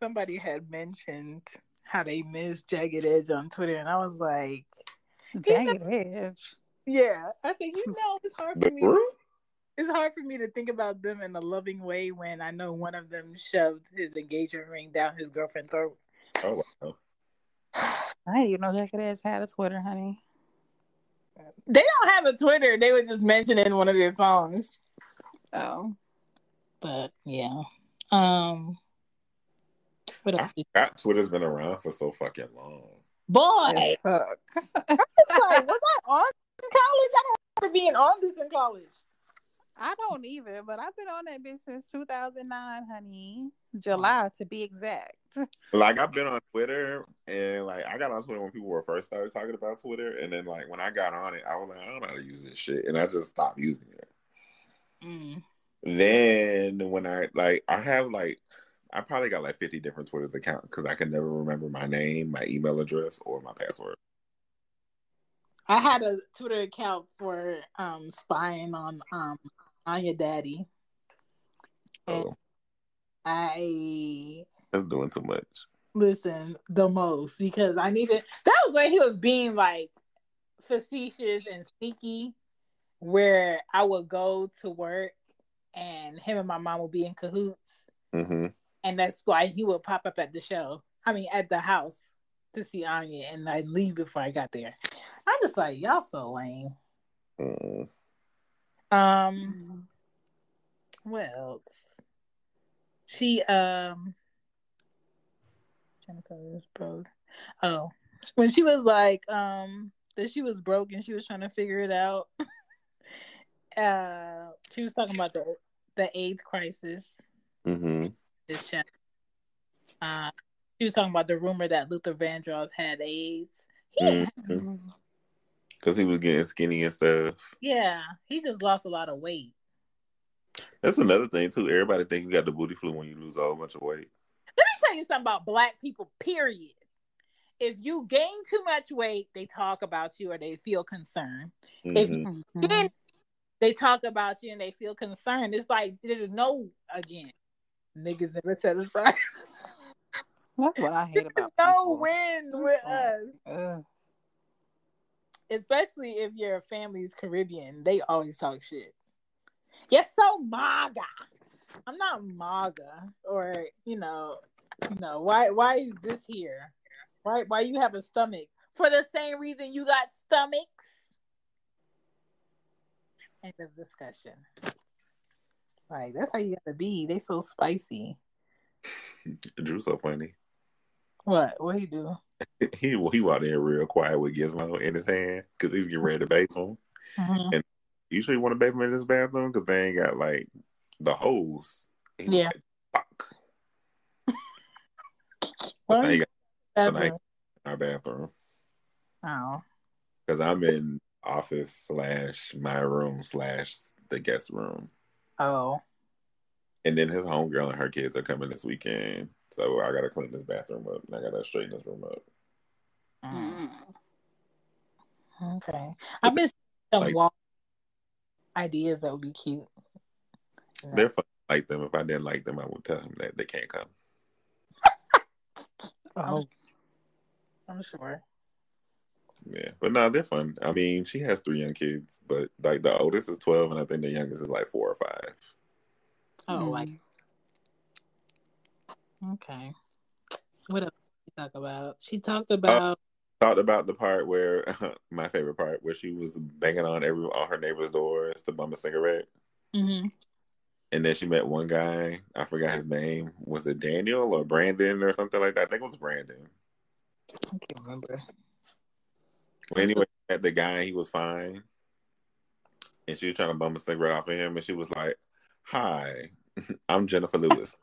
somebody had mentioned how they miss Jagged Edge on Twitter, and I was like, Jagged Edge. Yeah, I think you know it's hard for me. It's hard for me to think about them in a loving way when I know one of them shoved his engagement ring down his girlfriend's throat. Oh wow. I didn't even know Jagged Edge had a Twitter, honey. They don't have a Twitter. They would just mention it in one of their songs. Oh. But yeah. Um what else? I Twitter's been around for so fucking long. Boy. I was like, was I on in college? I don't remember being on this in college. I don't either, but I've been on that bitch since 2009, honey. July to be exact. Like I've been on Twitter and like I got on Twitter when people were first started talking about Twitter, and then like when I got on it, I was like, I don't know how to use this shit, and I just stopped using it. Mm. Then when I like, I have like, I probably got like fifty different Twitter's accounts because I can never remember my name, my email address, or my password. I had a Twitter account for um spying on um your daddy. And oh. I that's doing too much. Listen, the most because I needed. That was when he was being like facetious and sneaky, where I would go to work and him and my mom would be in cahoots, mm-hmm. and that's why he would pop up at the show. I mean, at the house to see Anya, and I leave before I got there. I'm just like, y'all so lame. Mm. Um, what else? She um Jennifer was broke. Oh, when she was like um that she was broke and she was trying to figure it out. uh, she was talking about the the AIDS crisis. Mm-hmm. This chapter. Uh, she was talking about the rumor that Luther Vandross had AIDS. He mm-hmm. Cause he was getting skinny and stuff. Yeah, he just lost a lot of weight. That's another thing too. Everybody think you got the booty flu when you lose a whole bunch of weight. Let me tell you something about black people. Period. If you gain too much weight, they talk about you or they feel concerned. Mm-hmm. If you mm-hmm. they talk about you and they feel concerned. It's like there's no again. Niggas never satisfied. That's what I hate about no people. win with us. Especially if your family's Caribbean, they always talk shit. You're so MAGA. I'm not MAGA, or you know, you know why? Why is this here? Why? Why you have a stomach? For the same reason you got stomachs. End of discussion. Like that's how you gotta be. They so spicy. Drew so funny. What? What he do? he he walked in real quiet with Gizmo in his hand because he was getting ready to bathe him, mm-hmm. and usually you want to bathe him in his bathroom because they ain't got like the hose. Yeah. Like, Fuck. I got in our bathroom. Oh. Because I'm in office slash my room slash the guest room. Oh. And then his homegirl and her kids are coming this weekend. So I gotta clean this bathroom up and I gotta straighten this room up. Mm. Okay. I've been like, walk ideas that would be cute. You? They're fun. Like them. If I didn't like them, I would tell them that they can't come. oh, I'm sure. Yeah, but no, they're fun. I mean, she has three young kids, but like the oldest is twelve, and I think the youngest is like four or five. Oh, mm. like okay. What else did she talk about? She talked about talked about the part where my favorite part where she was banging on every on her neighbor's doors to bum a cigarette. Mm-hmm. And then she met one guy. I forgot his name. Was it Daniel or Brandon or something like that? I think it was Brandon. I can't remember. Well, anyway, met the guy. He was fine. And she was trying to bum a cigarette off of him. And she was like, Hi, I'm Jennifer Lewis.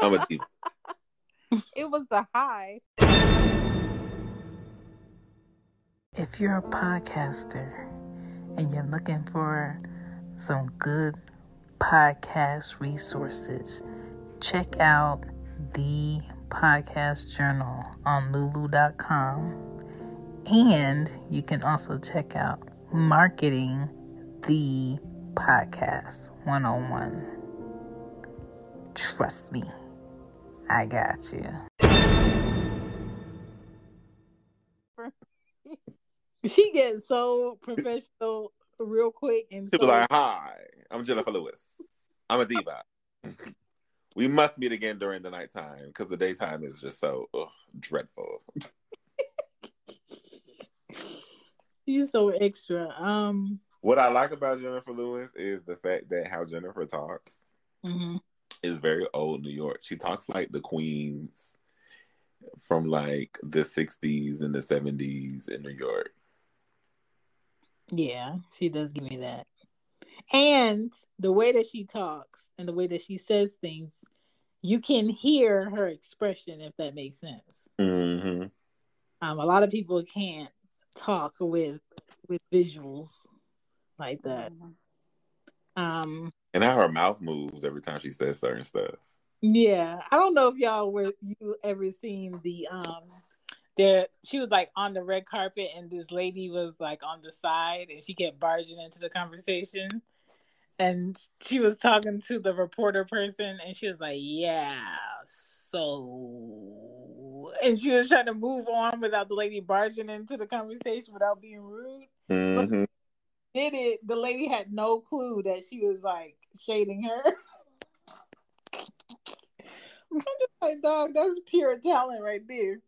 I'm a diva. It was the high. If you're a podcaster and you're looking for some good podcast resources, check out the podcast journal on lulu.com. And you can also check out Marketing the Podcast 101. Trust me, I got you. she gets so professional real quick and she so... like, "Hi, I'm Jennifer Lewis. I'm a diva. we must meet again during the nighttime because the daytime is just so ugh, dreadful." She's so extra. Um, what I like about Jennifer Lewis is the fact that how Jennifer talks mm-hmm. is very old New York. She talks like the queens from like the 60s and the 70s in New York. Yeah, she does give me that. And the way that she talks and the way that she says things, you can hear her expression if that makes sense. Mm-hmm. Um, a lot of people can't talk with with visuals like that. Mm-hmm. Um, and how her mouth moves every time she says certain stuff. Yeah, I don't know if y'all were you ever seen the um there she was like on the red carpet and this lady was like on the side and she kept barging into the conversation and she was talking to the reporter person and she was like yeah so and she was trying to move on without the lady barging into the conversation without being rude mm-hmm. Did it the lady had no clue that she was like shading her i'm just like dog that's pure talent right there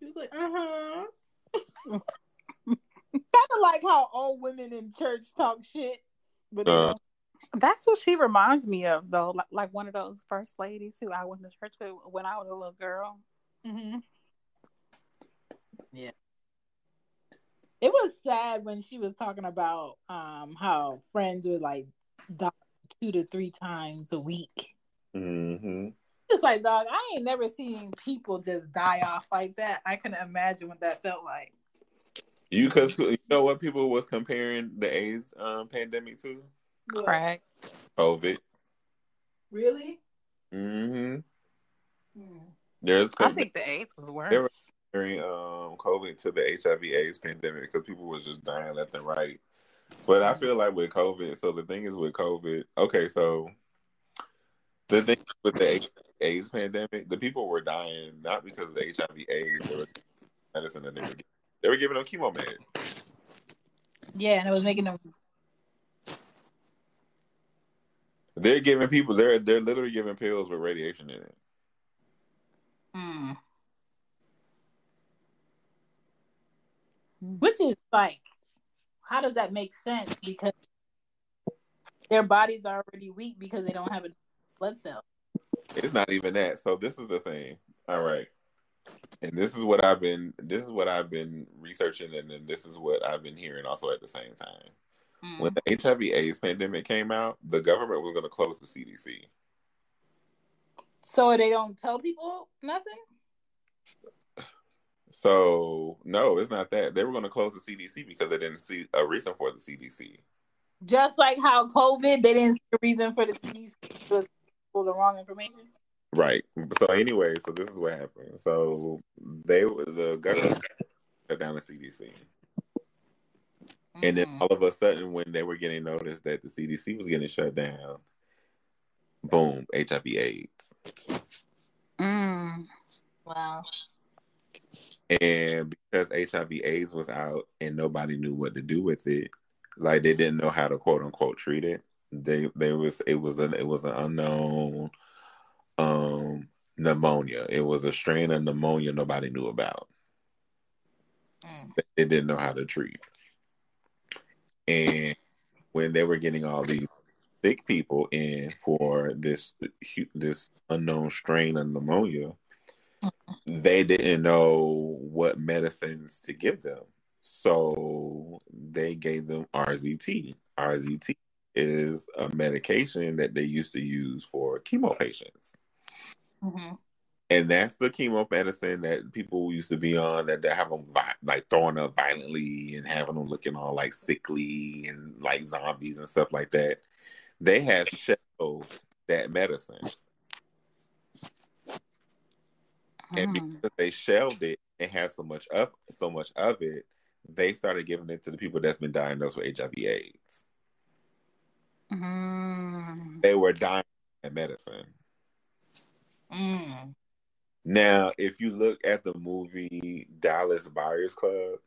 she was like, uh huh. kind of like how old women in church talk shit, but uh, that's what she reminds me of, though. Like, like one of those first ladies who I went to church with when I was a little girl. Mm-hmm. Yeah. It was sad when she was talking about um how friends would like die two to three times a week. Mm-hmm just like, dog, I ain't never seen people just die off like that. I can imagine what that felt like. You because you know what people was comparing the AIDS um, pandemic to? Crack. COVID. Really? Mm-hmm. Hmm. There's. I think the AIDS was worse. They were comparing um, COVID to the HIV/AIDS pandemic because people was just dying left and right. But I feel like with COVID, so the thing is with COVID. Okay, so the thing with the AIDS pandemic, the people were dying not because of the HIV AIDS, they were medicine that they were giving. They were giving them chemo med. Yeah, and it was making them. They're giving people. They're they're literally giving pills with radiation in it. Hmm. Which is like, how does that make sense? Because their bodies are already weak because they don't have a blood cell. It's not even that. So this is the thing. All right. And this is what I've been this is what I've been researching and then this is what I've been hearing also at the same time. Mm. When the HIV AIDS pandemic came out, the government was gonna close the CDC. So they don't tell people nothing? So no, it's not that. They were gonna close the CDC because they didn't see a reason for the CDC. Just like how COVID, they didn't see a reason for the CDC to the wrong information. Right. So anyway, so this is what happened. So they the government shut down the CDC. Mm-hmm. And then mm-hmm. all of a sudden, when they were getting notice that the CDC was getting shut down, boom, HIV AIDS. Mm. Wow. And because HIV AIDS was out and nobody knew what to do with it, like they didn't know how to quote unquote treat it they there was it was an it was an unknown um pneumonia. It was a strain of pneumonia nobody knew about. Mm. They didn't know how to treat. And when they were getting all these sick people in for this this unknown strain of pneumonia, they didn't know what medicines to give them. So they gave them AZT. AZT is a medication that they used to use for chemo patients. Mm-hmm. And that's the chemo medicine that people used to be on that they have them like throwing up violently and having them looking all like sickly and like zombies and stuff like that. They have shelved that medicine. And hmm. because they shelved it and had so much of so much of it, they started giving it to the people that's been diagnosed with HIV AIDS. Mm. They were dying of medicine. Mm. Now, if you look at the movie Dallas Buyers Club,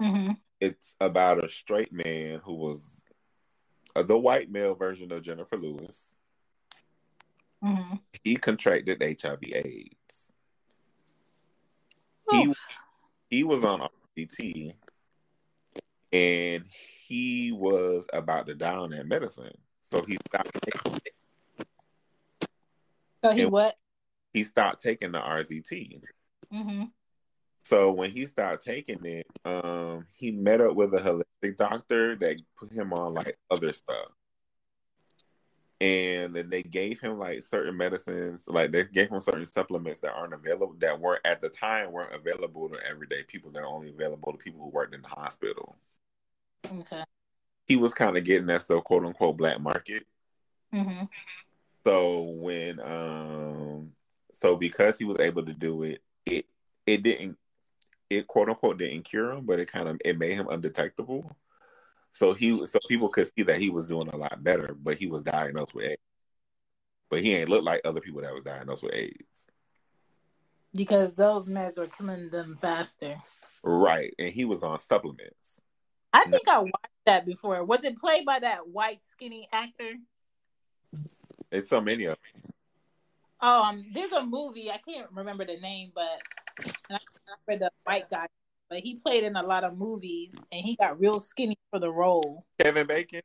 mm-hmm. it's about a straight man who was uh, the white male version of Jennifer Lewis. Mm-hmm. He contracted HIV/AIDS. Oh. He he was on AZT, and he was about to die on that medicine, so he stopped. So he and what? He stopped taking the AZT. Mm-hmm. So when he stopped taking it, um, he met up with a holistic doctor that put him on like other stuff. And then they gave him like certain medicines, like they gave him certain supplements that aren't available, that weren't at the time weren't available to everyday people. They're only available to people who worked in the hospital. Okay. He was kind of getting that so quote unquote black market. Mm-hmm. So when um so because he was able to do it, it it didn't it quote unquote didn't cure him, but it kind of it made him undetectable. So he so people could see that he was doing a lot better, but he was diagnosed with AIDS. But he ain't look like other people that was diagnosed with AIDS. Because those meds were killing them faster. Right. And he was on supplements. I think I watched that before. Was it played by that white skinny actor? It's so many of them. Um, there's a movie I can't remember the name, but I remember the white guy, but he played in a lot of movies, and he got real skinny for the role. Kevin Bacon.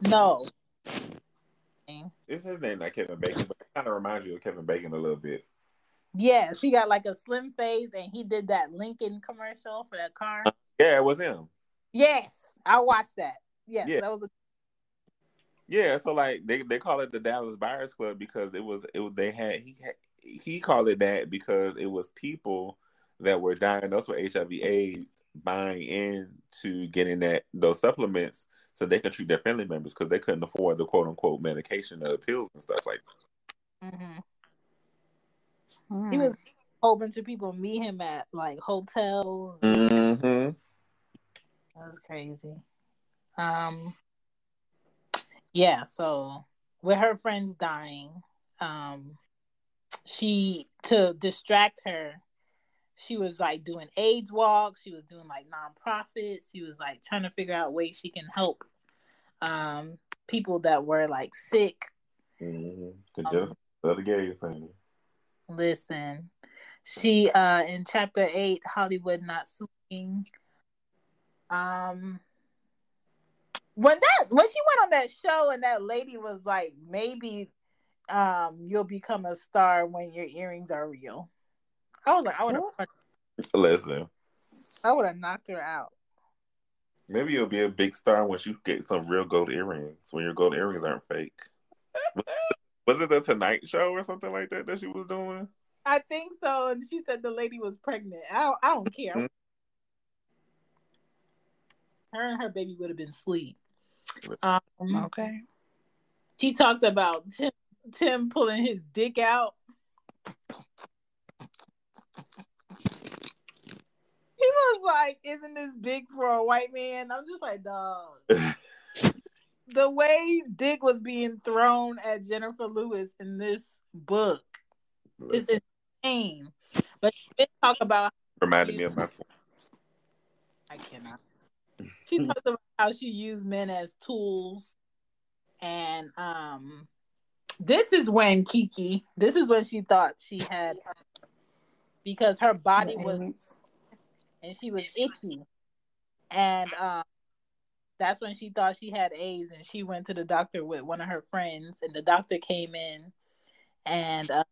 No. It's his name, not Kevin Bacon, but it kind of reminds you of Kevin Bacon a little bit. Yes, he got like a slim face, and he did that Lincoln commercial for that car. Yeah, it was him. Yes, I watched that. Yes, yeah. that was a yeah, so like they, they call it the Dallas Buyers Club because it was it they had he had, he called it that because it was people that were diagnosed with HIV/AIDS buying into getting that those supplements so they could treat their family members because they couldn't afford the quote unquote medication or the pills and stuff like that. Mm-hmm. Mm. He was a whole bunch of people meet him at like hotels. Mm-hmm. That was crazy. Um, yeah, so with her friends dying, um, she to distract her, she was like doing AIDS walks. She was doing like nonprofits. She was like trying to figure out ways she can help um, people that were like sick. Mm-hmm. Um, the Listen, she uh in chapter eight, Hollywood not swinging. Um, when that when she went on that show and that lady was like, maybe um you'll become a star when your earrings are real. I was like, I would have listen. I would have knocked her out. Maybe you'll be a big star once you get some real gold earrings. When your gold earrings aren't fake. was it the Tonight Show or something like that that she was doing? I think so. And she said the lady was pregnant. I don't, I don't care. Mm-hmm. Her and her baby would have been asleep. Um, okay. She talked about Tim, Tim pulling his dick out. was like, "Isn't this big for a white man?" I'm just like, dog. the way dick was being thrown at Jennifer Lewis in this book is insane. But she did talk about reminded me of my. Phone. I cannot. She talks about how she used men as tools, and um, this is when Kiki. This is when she thought she had because her body was and she was itchy, and um, that's when she thought she had AIDS, and she went to the doctor with one of her friends, and the doctor came in, and uh,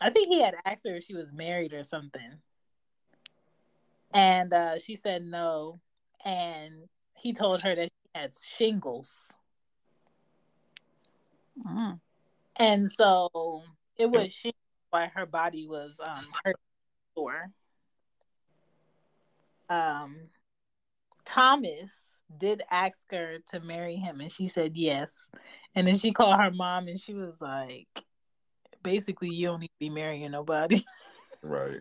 I think he had asked her if she was married or something, and uh, she said no, and he told her that she had shingles, mm. and so it was shingles why her body was um hurt sore. Um, Thomas did ask her to marry him, and she said yes. And then she called her mom, and she was like, "Basically, you don't need to be marrying nobody." Right.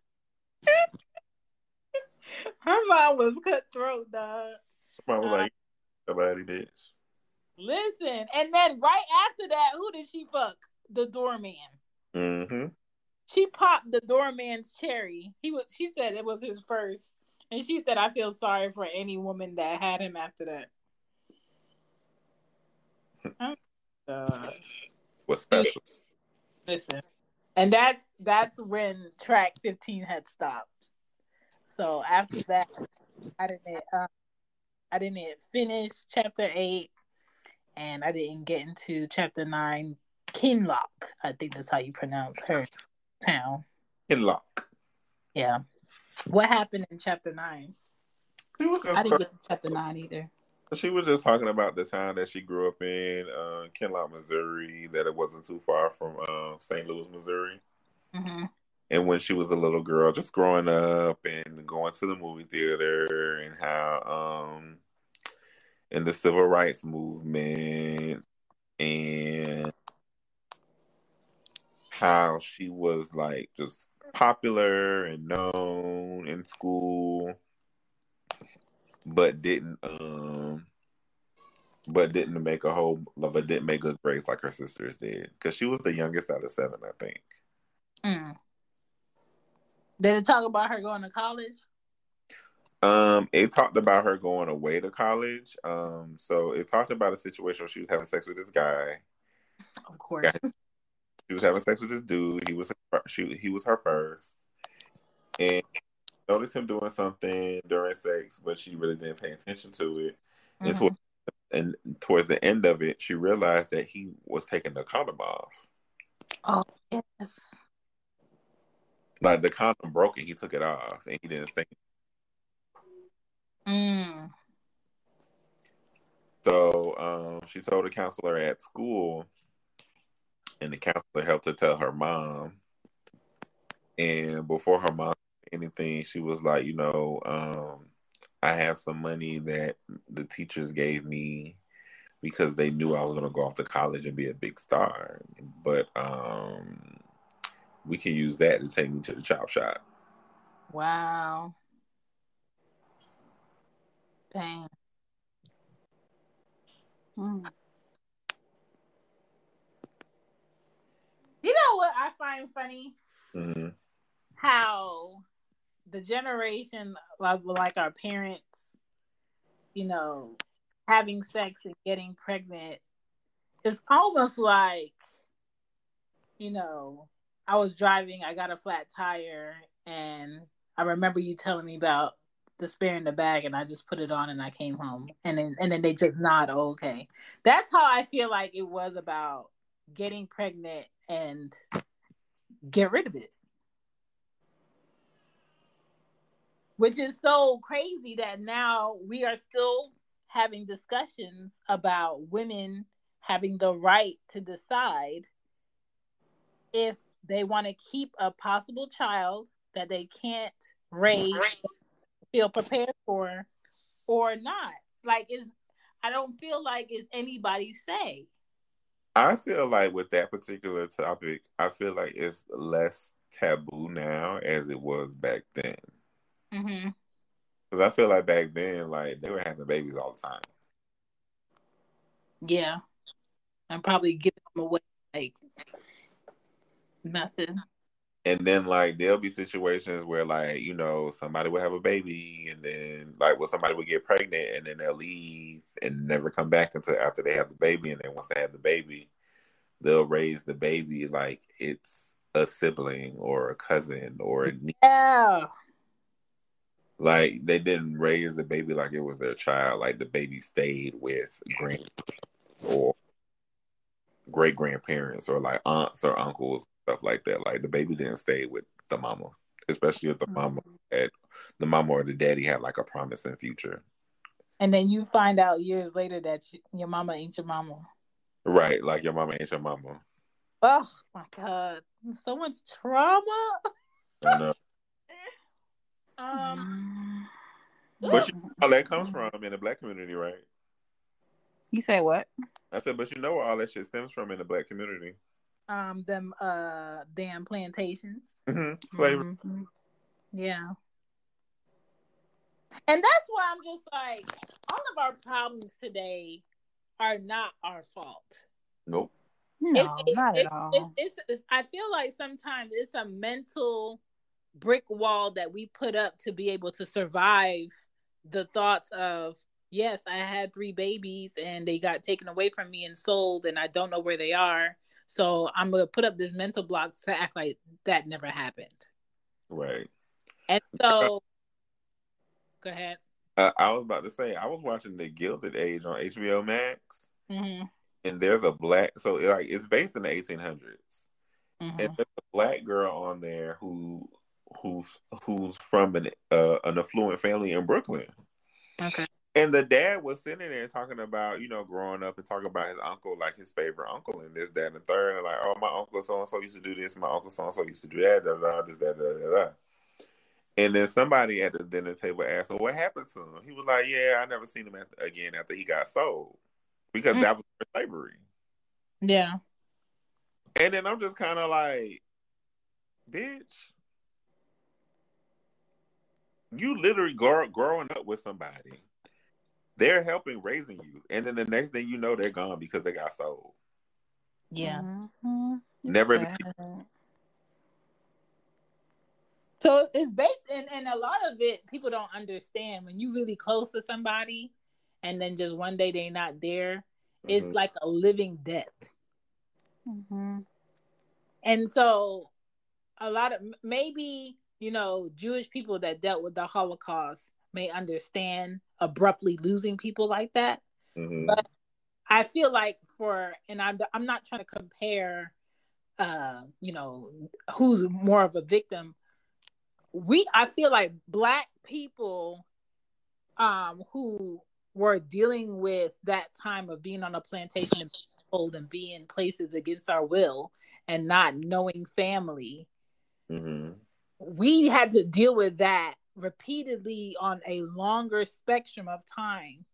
her mom was cutthroat, dog. Mom was uh, like, "Nobody bitch." Listen, and then right after that, who did she fuck? The doorman. Mm-hmm. She popped the doorman's cherry. He was. She said it was his first, and she said, "I feel sorry for any woman that had him after that." uh, What's special? Listen, and that's that's when track fifteen had stopped. So after that, I didn't. Uh, I didn't finish chapter eight, and I didn't get into chapter nine. Kinloch, I think that's how you pronounce her town. Kinloch. Yeah. What happened in chapter nine? I didn't get to chapter nine either. She was just talking about the town that she grew up in, uh, Kinloch, Missouri, that it wasn't too far from uh, St. Louis, Missouri. Mm-hmm. And when she was a little girl, just growing up and going to the movie theater, and how um, in the civil rights movement and how she was like just popular and known in school but didn't um but didn't make a whole but didn't make good grades like her sisters did. Because she was the youngest out of seven i think. Mm. did it talk about her going to college? Um it talked about her going away to college. Um so it talked about a situation where she was having sex with this guy. Of course. She was having sex with this dude. He was she he was her first, and noticed him doing something during sex, but she really didn't pay attention to it. Mm-hmm. And, towards, and towards the end of it, she realized that he was taking the condom off. Oh yes. Like the condom broke and he took it off and he didn't say. Mm. So um, she told the counselor at school and the counselor helped her tell her mom. And before her mom anything, she was like, you know, um, I have some money that the teachers gave me because they knew I was going to go off to college and be a big star. But um, we can use that to take me to the chop shop. Wow. Dang. Hmm. You know what I find funny? Mm-hmm. How the generation like, like our parents, you know, having sex and getting pregnant is almost like, you know, I was driving, I got a flat tire, and I remember you telling me about the spare in the bag, and I just put it on and I came home, and then and then they just nod, oh, okay. That's how I feel like it was about getting pregnant and get rid of it. Which is so crazy that now we are still having discussions about women having the right to decide if they want to keep a possible child that they can't raise, feel prepared for, or not. Like, is I don't feel like it's anybody's say. I feel like with that particular topic, I feel like it's less taboo now as it was back then. Mm-hmm. Because I feel like back then, like they were having babies all the time. Yeah, and probably giving them away like nothing. And then like there'll be situations where like you know somebody will have a baby, and then like well somebody will get pregnant, and then they'll leave and never come back until after they have the baby, and then once they have the baby, they'll raise the baby like it's a sibling or a cousin or a niece. Yeah. Like they didn't raise the baby like it was their child. Like the baby stayed with grand or great grandparents or like aunts or uncles stuff like that. Like the baby didn't stay with the mama, especially if the mm-hmm. mama had the mama or the daddy had like a promising future. And then you find out years later that your mama ain't your mama. Right, like your mama ain't your mama. Oh my god, so much trauma. I know. Um, but you know all that comes from in the black community, right? You say what? I said, but you know where all that shit stems from in the black community. Um, them uh damn plantations. Mm-hmm. Slavery. Mm-hmm. Yeah. And that's why I'm just like, all of our problems today are not our fault. Nope. No, it's, not it's, at all. It's, it's, it's, I feel like sometimes it's a mental brick wall that we put up to be able to survive the thoughts of, yes, I had three babies and they got taken away from me and sold, and I don't know where they are. So I'm gonna put up this mental block to act like that never happened. Right. And so, go ahead. Uh, I was about to say I was watching The Gilded Age on HBO Max, mm-hmm. and there's a black. So like it's based in the 1800s, mm-hmm. and there's a black girl on there who who's who's from an uh, an affluent family in Brooklyn. Okay. And the dad was sitting there talking about, you know, growing up and talking about his uncle, like his favorite uncle, and this, that, and the third, and like, oh, my uncle so and so used to do this, my uncle so and so used to do that, da da, this, that, da da da. And then somebody at the dinner table asked him, "What happened to him?" He was like, "Yeah, I never seen him again after he got sold because mm. that was slavery." Yeah. And then I'm just kind of like, "Bitch, you literally grow, growing up with somebody. They're helping raising you, and then the next thing you know, they're gone because they got sold." Yeah. Mm-hmm. Never." So it's based and, and a lot of it people don't understand when you really close to somebody and then just one day they're not there, mm-hmm. it's like a living death. Mm-hmm. And so a lot of maybe, you know, Jewish people that dealt with the Holocaust may understand abruptly losing people like that. Mm-hmm. But I feel like for and I'm I'm not trying to compare uh, you know, who's more of a victim we I feel like black people um who were dealing with that time of being on a plantation and being and being places against our will and not knowing family. Mm-hmm. We had to deal with that repeatedly on a longer spectrum of time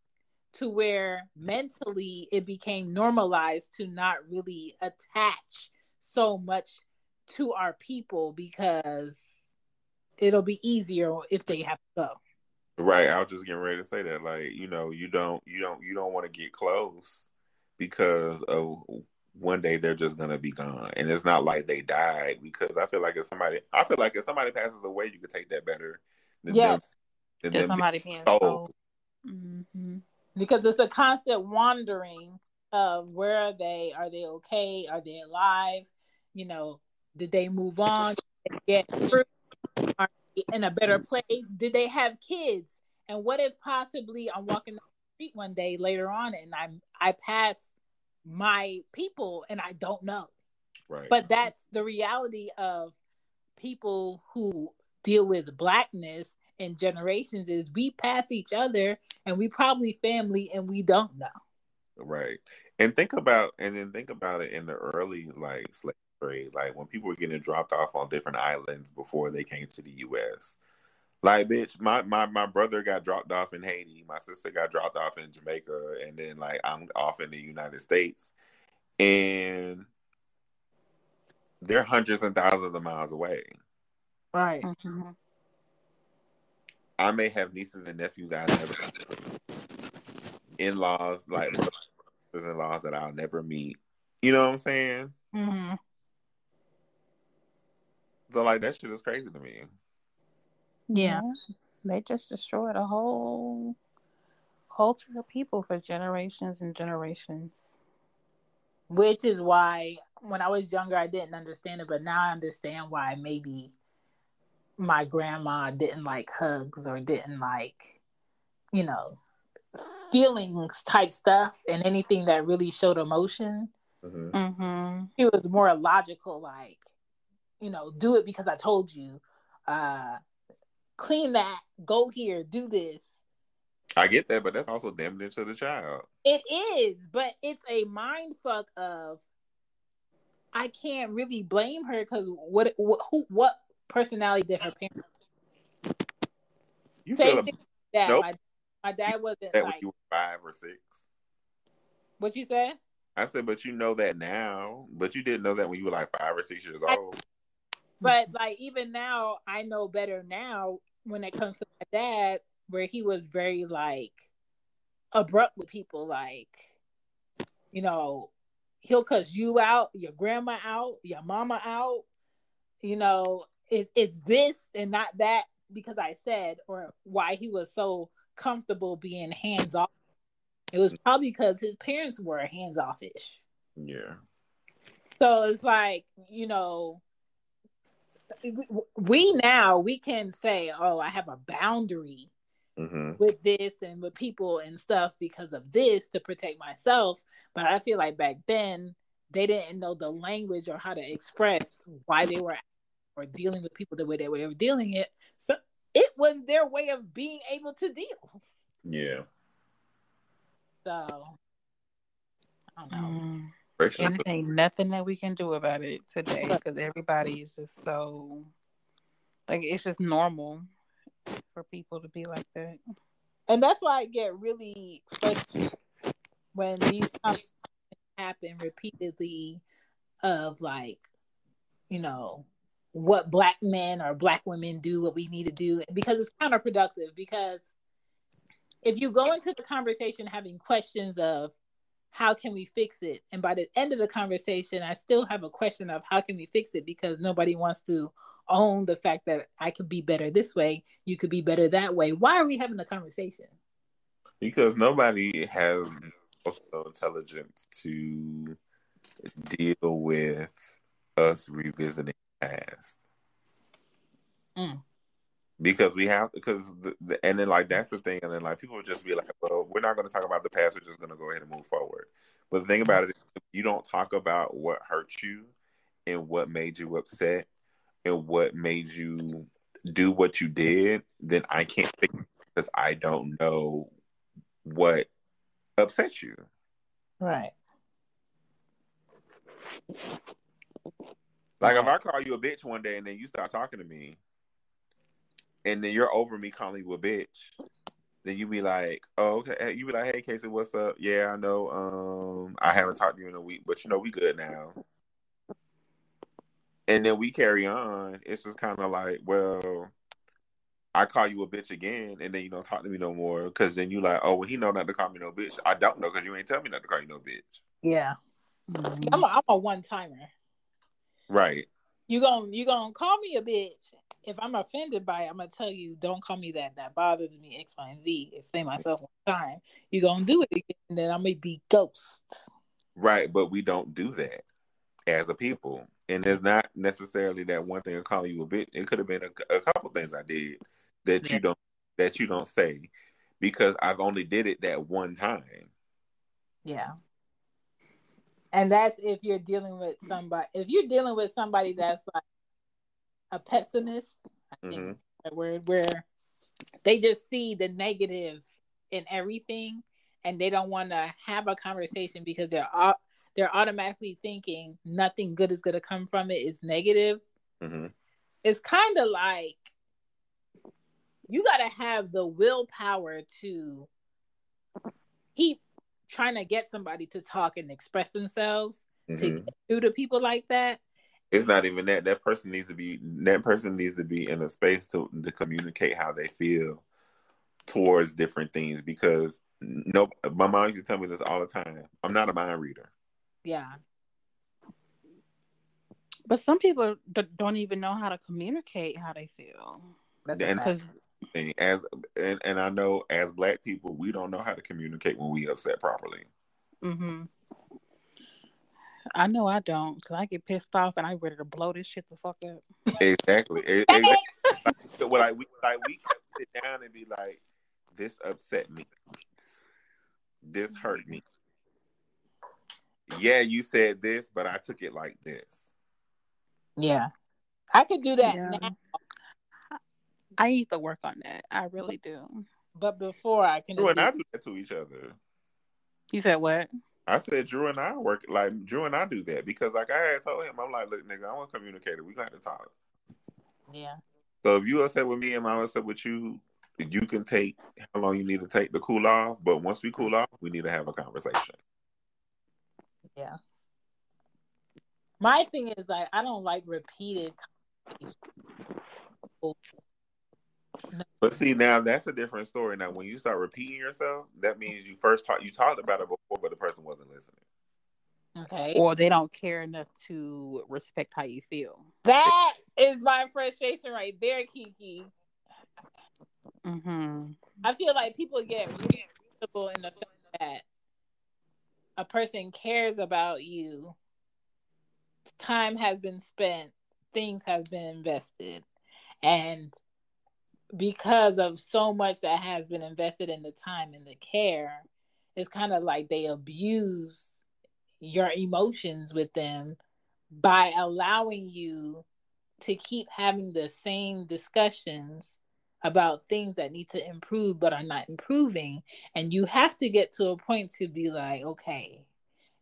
to where mentally it became normalized to not really attach so much to our people because it'll be easier if they have to go. Right. I was just getting ready to say that. Like, you know, you don't you don't you don't want to get close because of one day they're just gonna be gone. And it's not like they died because I feel like if somebody I feel like if somebody passes away, you could take that better than yes. them, than somebody being sold. Mm-hmm. Because it's a constant wandering of where are they? Are they okay? Are they alive? You know, did they move on? Did they get through? Are they in a better place? Did they have kids? And what if possibly I'm walking down the street one day later on and I'm I pass my people and I don't know. Right. But that's the reality of people who deal with blackness and generations is we pass each other and we probably family and we don't know. Right. And think about and then think about it in the early like slavery, like when people were getting dropped off on different islands before they came to the U.S. Like, bitch, my, my, my brother got dropped off in Haiti. My sister got dropped off in Jamaica. And then, like, I'm off in the United States. And they're hundreds and thousands of miles away. Right. Mm-hmm. I may have nieces and nephews I never in laws, like brothers in laws that I'll never meet. You know what I'm saying? Mm-hmm. So like that shit is crazy to me. Yeah. They just destroyed a whole culture of people for generations and generations. Which is why when I was younger I didn't understand it, but now I understand why maybe my grandma didn't like hugs or didn't like, you know, feelings type stuff and anything that really showed emotion. Mm-hmm. Mm-hmm. It was more logical, like, you know, do it because I told you. Uh, clean that, go here, do this. I get that, but that's also damaging to the child. It is, but it's a mind fuck of I can't really blame her because what, what who what personality did her parents? You Same feel that nope. my, my dad wasn't that like, when you were five or six. What you said? I said, but you know that now, but you didn't know that when you were like five or six years old. I, but like even now, I know better now when it comes to my dad, where he was very like abrupt with people, like you know, he'll cuss you out, your grandma out, your mama out. You know, it, it's this and not that because I said, or why he was so comfortable being hands off. It was probably because his parents were hands offish. Yeah. So it's like, you know, we now we can say, oh, I have a boundary mm-hmm. with this and with people and stuff because of this to protect myself. But I feel like back then they didn't know the language or how to express why they were or dealing with people the way they were dealing it. So it was their way of being able to deal. Yeah. So I don't know. Mm. And it ain't nothing that we can do about it today because everybody is just so like it's just normal for people to be like that. And that's why I get really frustrated when these happen repeatedly of like, you know, what black men or black women do, what we need to do, because it's counterproductive. Because if you go into the conversation having questions of how can we fix it, and by the end of the conversation, I still have a question of how can we fix it because nobody wants to own the fact that I could be better this way, you could be better that way. Why are we having a conversation? Because nobody has emotional intelligence to deal with us revisiting past. Mm. Because we have, because the, the, and then like that's the thing, and then like people would just be like, well, we're not going to talk about the past, we're just going to go ahead and move forward. But the thing mm-hmm. about it, you don't talk about what hurt you and what made you upset and what made you do what you did, then I can't think because I don't know what upset you. Right. Like if I call you a bitch one day and then you start talking to me, and then you're over me calling you a bitch, then you be like, "Oh, okay." You be like, "Hey, Casey, what's up? Yeah, I know. Um, I haven't talked to you in a week, but you know we good now." And then we carry on. It's just kind of like, well, I call you a bitch again, and then you don't talk to me no more because then you like, oh, well, he know not to call me no bitch. I don't know because you ain't tell me not to call you no bitch. Yeah, mm-hmm. I'm a, I'm a one timer. Right. You gonna you gonna call me a bitch? If I'm offended by it, I'm gonna tell you, don't call me that. That bothers me. X, Y, and Z. Explain myself one time. You gonna do it again, and then I'm gonna be ghost. Right, but we don't do that as a people, and it's not necessarily that one thing of calling you a bitch. It could have been a, a, couple things I did that yeah. you don't that you don't say because I've only did it that one time. Yeah. And that's if you're dealing with somebody. If you're dealing with somebody that's like a pessimist, I think mm-hmm. that word where they just see the negative in everything, and they don't want to have a conversation because they're they're automatically thinking nothing good is going to come from it. It's negative. Mm-hmm. It's kind of like you got to have the willpower to keep trying to get somebody to talk and express themselves mm-hmm. to get through to people like that. It's not even that. That person needs to be. That person needs to be in a space to to communicate how they feel towards different things. Because no, my mom used to tell me this all the time. I'm not a mind reader. Yeah. But some people don't even know how to communicate how they feel. That's and, and as and, and I know as black people, we don't know how to communicate when we upset properly. Mm-hmm. I know I don't, cause I get pissed off and I'm ready to blow this shit the fuck up. Exactly. exactly. like, like we like we can sit down and be like, this upset me. This hurt me. Yeah, you said this, but I took it like this. Yeah. I could do that yeah. now. I need to work on that. I really do. But before I can Drew and I do that to each other. You said what? I said Drew and I work like Drew and I do that because like I had told him, I'm like, look, nigga, I want to communicate it. We got to talk. Yeah. So if you upset with me and I'm upset with you, you can take how long you need to take to cool off. But once we cool off, we need to have a conversation. Yeah. My thing is like I don't like repeated but see, now that's a different story. Now, when you start repeating yourself, that means you first talked, you talked about it before, but the person wasn't listening. Okay. Or they don't care enough to respect how you feel. That is my frustration right there, Kiki. Mm-hmm. I feel like people get comfortable in the fact that a person cares about you. Time has been spent, things have been invested, and because of so much that has been invested in the time and the care, it's kind of like they abuse your emotions with them by allowing you to keep having the same discussions about things that need to improve but are not improving. And you have to get to a point to be like, okay,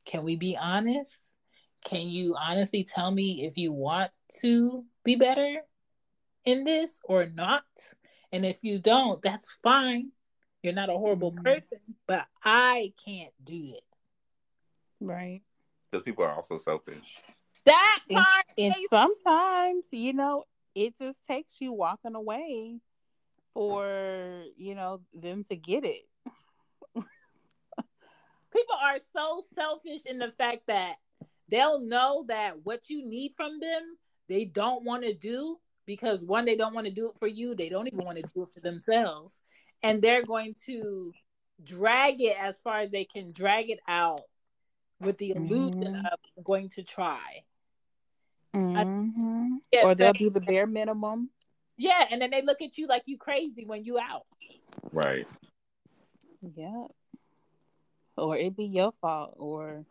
can we be honest? Can you honestly tell me if you want to be better in this or not? And if you don't, that's fine. You're not a horrible mm-hmm. person, but I can't do it. Right. Because people are also selfish. That part. And, and sometimes, you know, it just takes you walking away for, you know, them to get it. people are so selfish in the fact that they'll know that what you need from them, they don't want to do because one, they don't want to do it for you. They don't even want to do it for themselves. And they're going to drag it as far as they can drag it out with the illusion mm-hmm. of going to try. Mm-hmm. I, or they'll do the bare minimum. Yeah, and then they look at you like you crazy when you out. Right. Yeah. Or it be your fault, or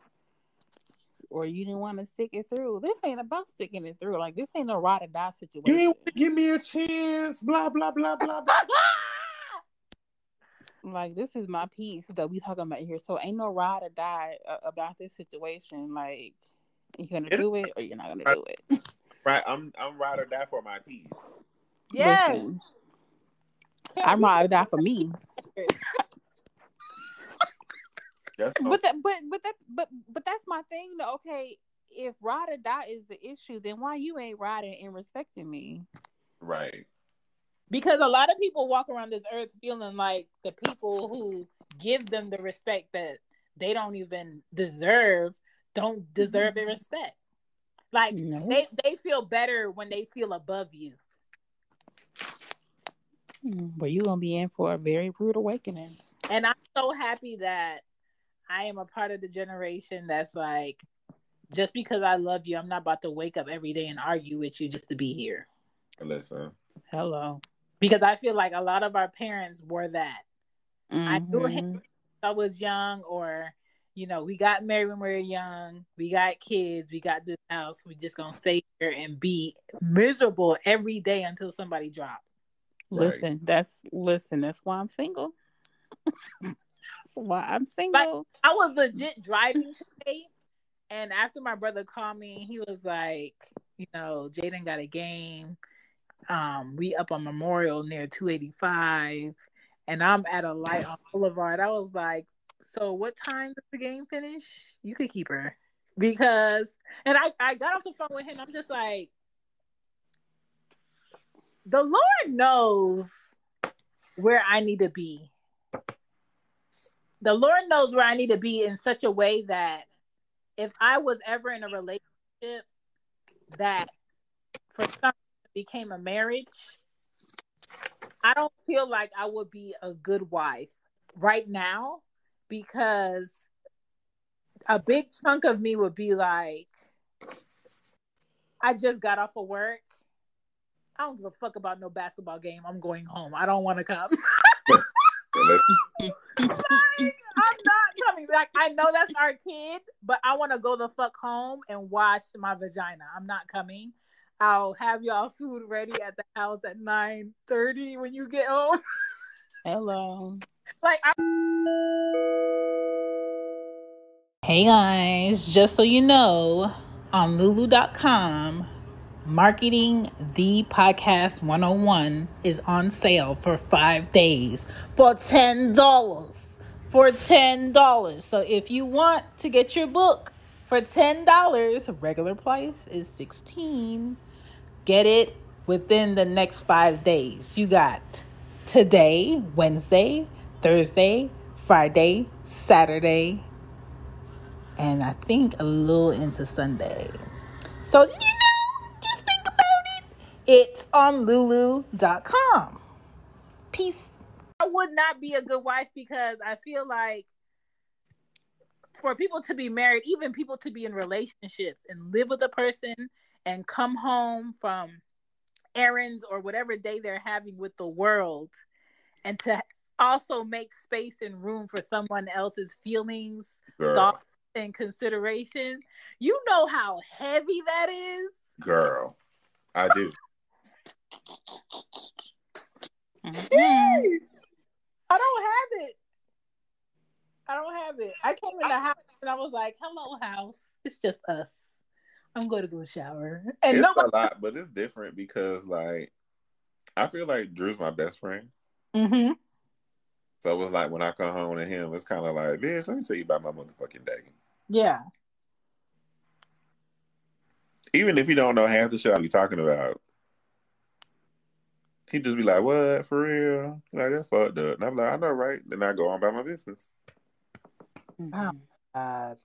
or you didn't want to stick it through. This ain't about sticking it through. Like this ain't a ride or die situation. You ain't want to give me a chance. Blah blah blah blah blah. like this is my peace that we talking about here. So ain't no ride or die uh, about this situation. Like you're gonna do it or you're not gonna do it. Right. I'm I'm ride or die for my peace. Yes. I'm ride or die for me. That's but that, but but that but but that's my thing. Though. Okay, if ride or die is the issue, then why you ain't riding and respecting me? Right. Because a lot of people walk around this earth feeling like the people who give them the respect that they don't even deserve don't deserve the respect. Like no. they they feel better when they feel above you. Hmm, well, you're gonna be in for a very rude awakening. And I'm so happy that I am a part of the generation that's like, just because I love you, I'm not about to wake up every day and argue with you just to be here. Listen. Hello. Because I feel like a lot of our parents were that. Mm-hmm. I knew him I was young, or you know, we got married when we were young, we got kids, we got this house, we just gonna stay here and be miserable every day until somebody drops. Listen, that's listen, that's why I'm single. why I'm single. Like, I was legit driving today, and after my brother called me, he was like, you know, Jaden got a game. Um, we up on Memorial near 285, and I'm at a light on Boulevard. I was like, so what time does the game finish? You could keep her because, and I I got off the phone with him. I'm just like, the Lord knows where I need to be the Lord knows where I need to be in such a way that if I was ever in a relationship that for some became a marriage, I don't feel like I would be a good wife right now because a big chunk of me would be like, I just got off of work. I don't give a fuck about no basketball game. I'm going home. I don't want to come. like, I'm not coming. Like I know that's our kid, but I want to go the fuck home and wash my vagina. I'm not coming. I'll have y'all food ready at the house at nine thirty when you get home. Hello. Like I- Hey guys, just so you know, on lulu.com Marketing the Podcast 101 is on sale for five days for $10. For $10. So if you want to get your book for $10, regular price is 16 Get it within the next five days. You got today, Wednesday, Thursday, Friday, Saturday, and I think a little into Sunday. So, you know, it's on lulu.com. Peace. I would not be a good wife because I feel like for people to be married, even people to be in relationships and live with a person and come home from errands or whatever day they're having with the world and to also make space and room for someone else's feelings, Girl. thoughts, and consideration. You know how heavy that is. Girl, I do. Mm-hmm. I don't have it. I don't have it. I came in the house and I was like, "Hello, house. It's just us. I'm going to go shower." And it's nobody- a lot, but it's different because, like, I feel like Drew's my best friend. Mm-hmm. So it was like when I come home to him, it's kind of like, "Bitch, let me tell you about my motherfucking day." Yeah. Even if you don't know half the shit I'm talking about, He'd just be like, "What for real?" Like that's fucked up. And I'm like, "I know, right?" Then I go on about my business. Oh God.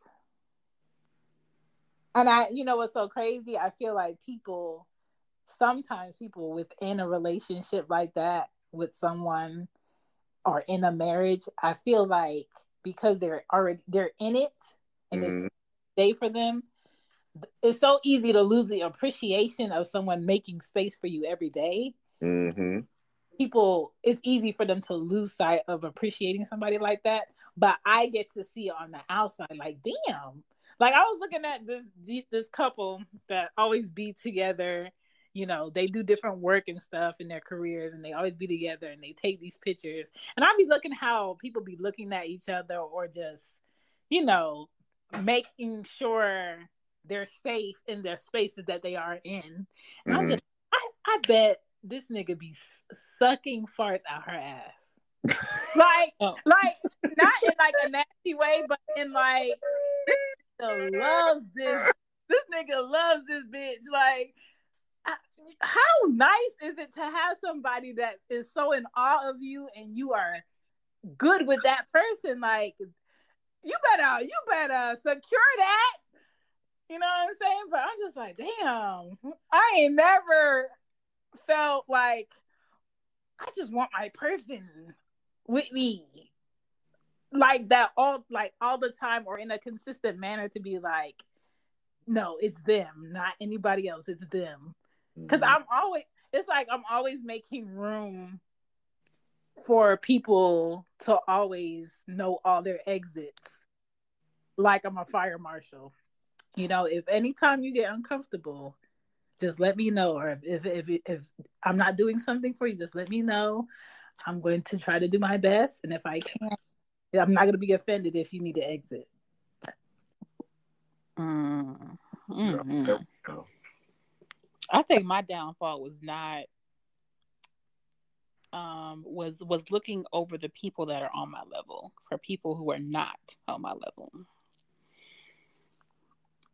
And I, you know, what's so crazy? I feel like people, sometimes people within a relationship like that with someone, or in a marriage, I feel like because they're already they're in it and mm-hmm. it's day for them, it's so easy to lose the appreciation of someone making space for you every day Mm-hmm. People, it's easy for them to lose sight of appreciating somebody like that. But I get to see on the outside, like, damn. Like I was looking at this this couple that always be together. You know, they do different work and stuff in their careers, and they always be together, and they take these pictures. And I be looking how people be looking at each other, or just, you know, making sure they're safe in their spaces that they are in. And mm-hmm. I'm just, I, I bet this nigga be sucking farts out her ass. like, oh. like not in like a nasty way, but in like this nigga loves this. This nigga loves this bitch. Like, how nice is it to have somebody that is so in awe of you and you are good with that person? Like, you better, you better secure that. You know what I'm saying? But I'm just like, damn, I ain't never felt like I just want my person with me. Like that all like all the time or in a consistent manner to be like no it's them not anybody else it's them. Because mm-hmm. i'm always it's like i'm always making room for people to always know all their exits. Like i'm a fire marshal. You know if anytime you get uncomfortable just let me know or if, if if if i'm not doing something for you just let me know i'm going to try to do my best and if i can't i'm not going to be offended if you need to exit mm. mm-hmm. i think my downfall was not um was was looking over the people that are on my level for people who are not on my level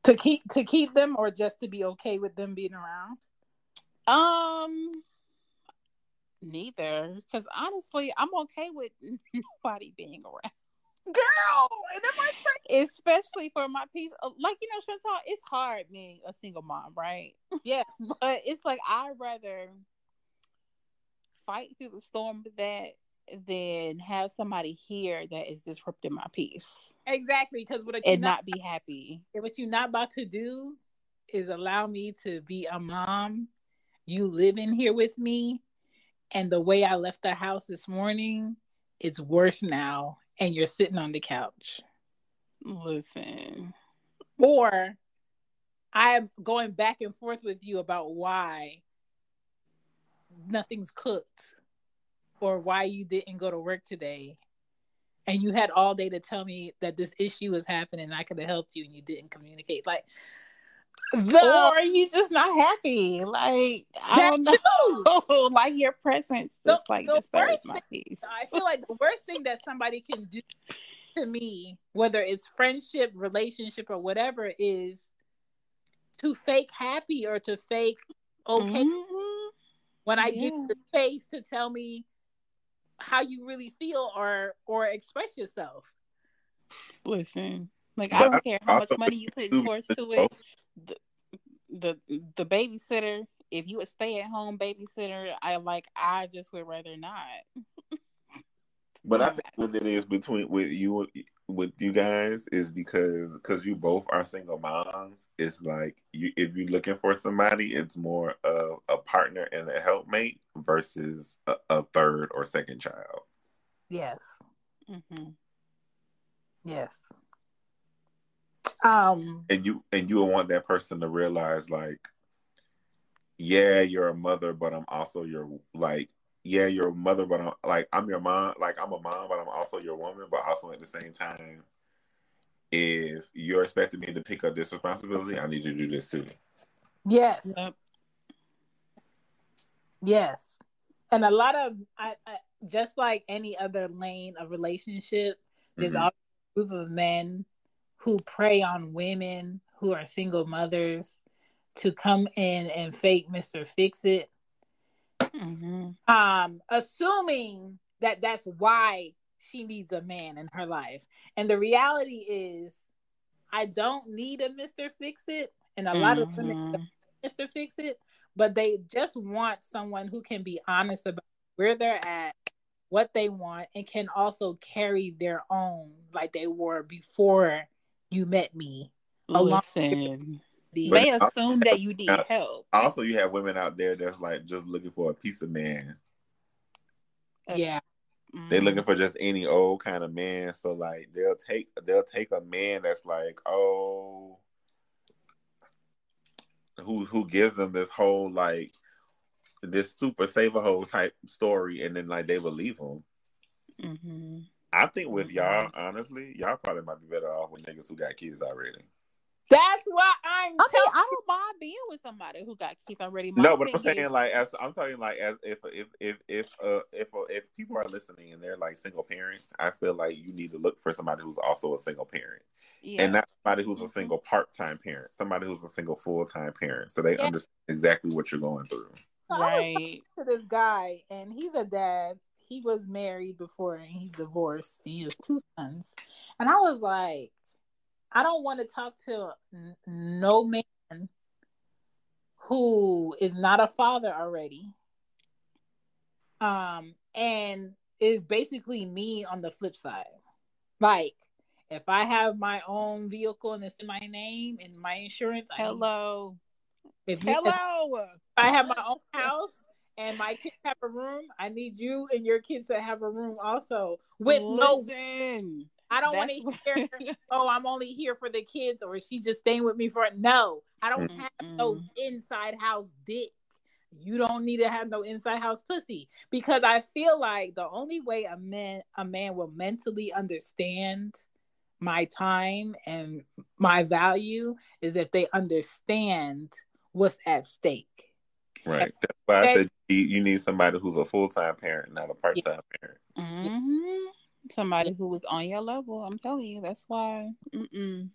to keep to keep them or just to be okay with them being around? Um neither because honestly i'm okay with nobody being around. Girl especially for my peace like you know Chantal, it's hard being a single mom right? Yes. But it's like i'd rather fight through the storm with that than have somebody here that is disrupting my peace. Exactly, because what and not, not be happy. And What you're not about to do is allow me to be a mom you live in here with me, and the way I left the house this morning, it's worse now, and you're sitting on the couch. Listen. Or I'm going back and forth with you about why nothing's cooked or why you didn't go to work today and you had all day to tell me that this issue was happening I could have helped you and you didn't communicate like the, or you just not happy like I don't know like your presence just the, like the disturbs my peace I feel like the worst thing that somebody can do to me whether it's friendship relationship or whatever is to fake happy or to fake okay mm-hmm. when I yeah. give the space to tell me how you really feel or or express yourself. Listen, like I don't care how much money you put towards to it. The, the the babysitter, if you a stay at home babysitter, I like I just would rather not. But I think what it is between with you with you guys is because because you both are single moms. It's like you if you're looking for somebody, it's more of a partner and a helpmate versus a, a third or second child. Yes. Mm-hmm. Yes. Um. And you and you will want that person to realize like, yeah, you're a mother, but I'm also your like yeah, you're a mother, but I'm like I'm your mom. Like I'm a mom, but I'm also your woman. But also at the same time, if you're expecting me to pick up this responsibility, I need to do this too. Yes. Yep. Yes. And a lot of I, I, just like any other lane of relationship, there's mm-hmm. a group of men who prey on women who are single mothers to come in and fake Mr. Fix It Mm-hmm. Um, assuming that that's why she needs a man in her life. And the reality is, I don't need a Mr. Fix It. And a mm-hmm. lot of women mm-hmm. Mr. Fix It, but they just want someone who can be honest about where they're at, what they want, and can also carry their own like they were before you met me. Listen, the, they assume that you need help. Also, you have women out there that's like just looking for a piece of man. Yeah. They're looking for just any old kind of man. So like they'll take they'll take a man that's like, oh who who gives them this whole like this super saver hole type story and then like they believe him. Mm-hmm. I think with mm-hmm. y'all, honestly, y'all probably might be better off with niggas who got kids already. That's why I'm. I mean, I don't mind being with somebody who got kids already. My no, but I'm saying is... like as I'm talking like as if if if if uh, if uh, if people are listening and they're like single parents, I feel like you need to look for somebody who's also a single parent, yeah. and not somebody who's a mm-hmm. single part time parent, somebody who's a single full time parent, so they yeah. understand exactly what you're going through. Right. to this guy, and he's a dad. He was married before, and he's divorced. And he has two sons, and I was like I don't want to talk to no man who is not a father already. Um, and is basically me on the flip side. Like, if I have my own vehicle and it's in my name and my insurance, hello. If you, hello, if I have my own house and my kids have a room, I need you and your kids to have a room also with Listen. no I don't want to hear, oh, I'm only here for the kids or she's just staying with me for it. No, I don't mm-hmm. have no inside house dick. You don't need to have no inside house pussy because I feel like the only way a man a man will mentally understand my time and my value is if they understand what's at stake. Right. That's why I said you need somebody who's a full time parent, not a part time yeah. parent. Mm-hmm somebody who was on your level. I'm telling you, that's why. Mm-mm.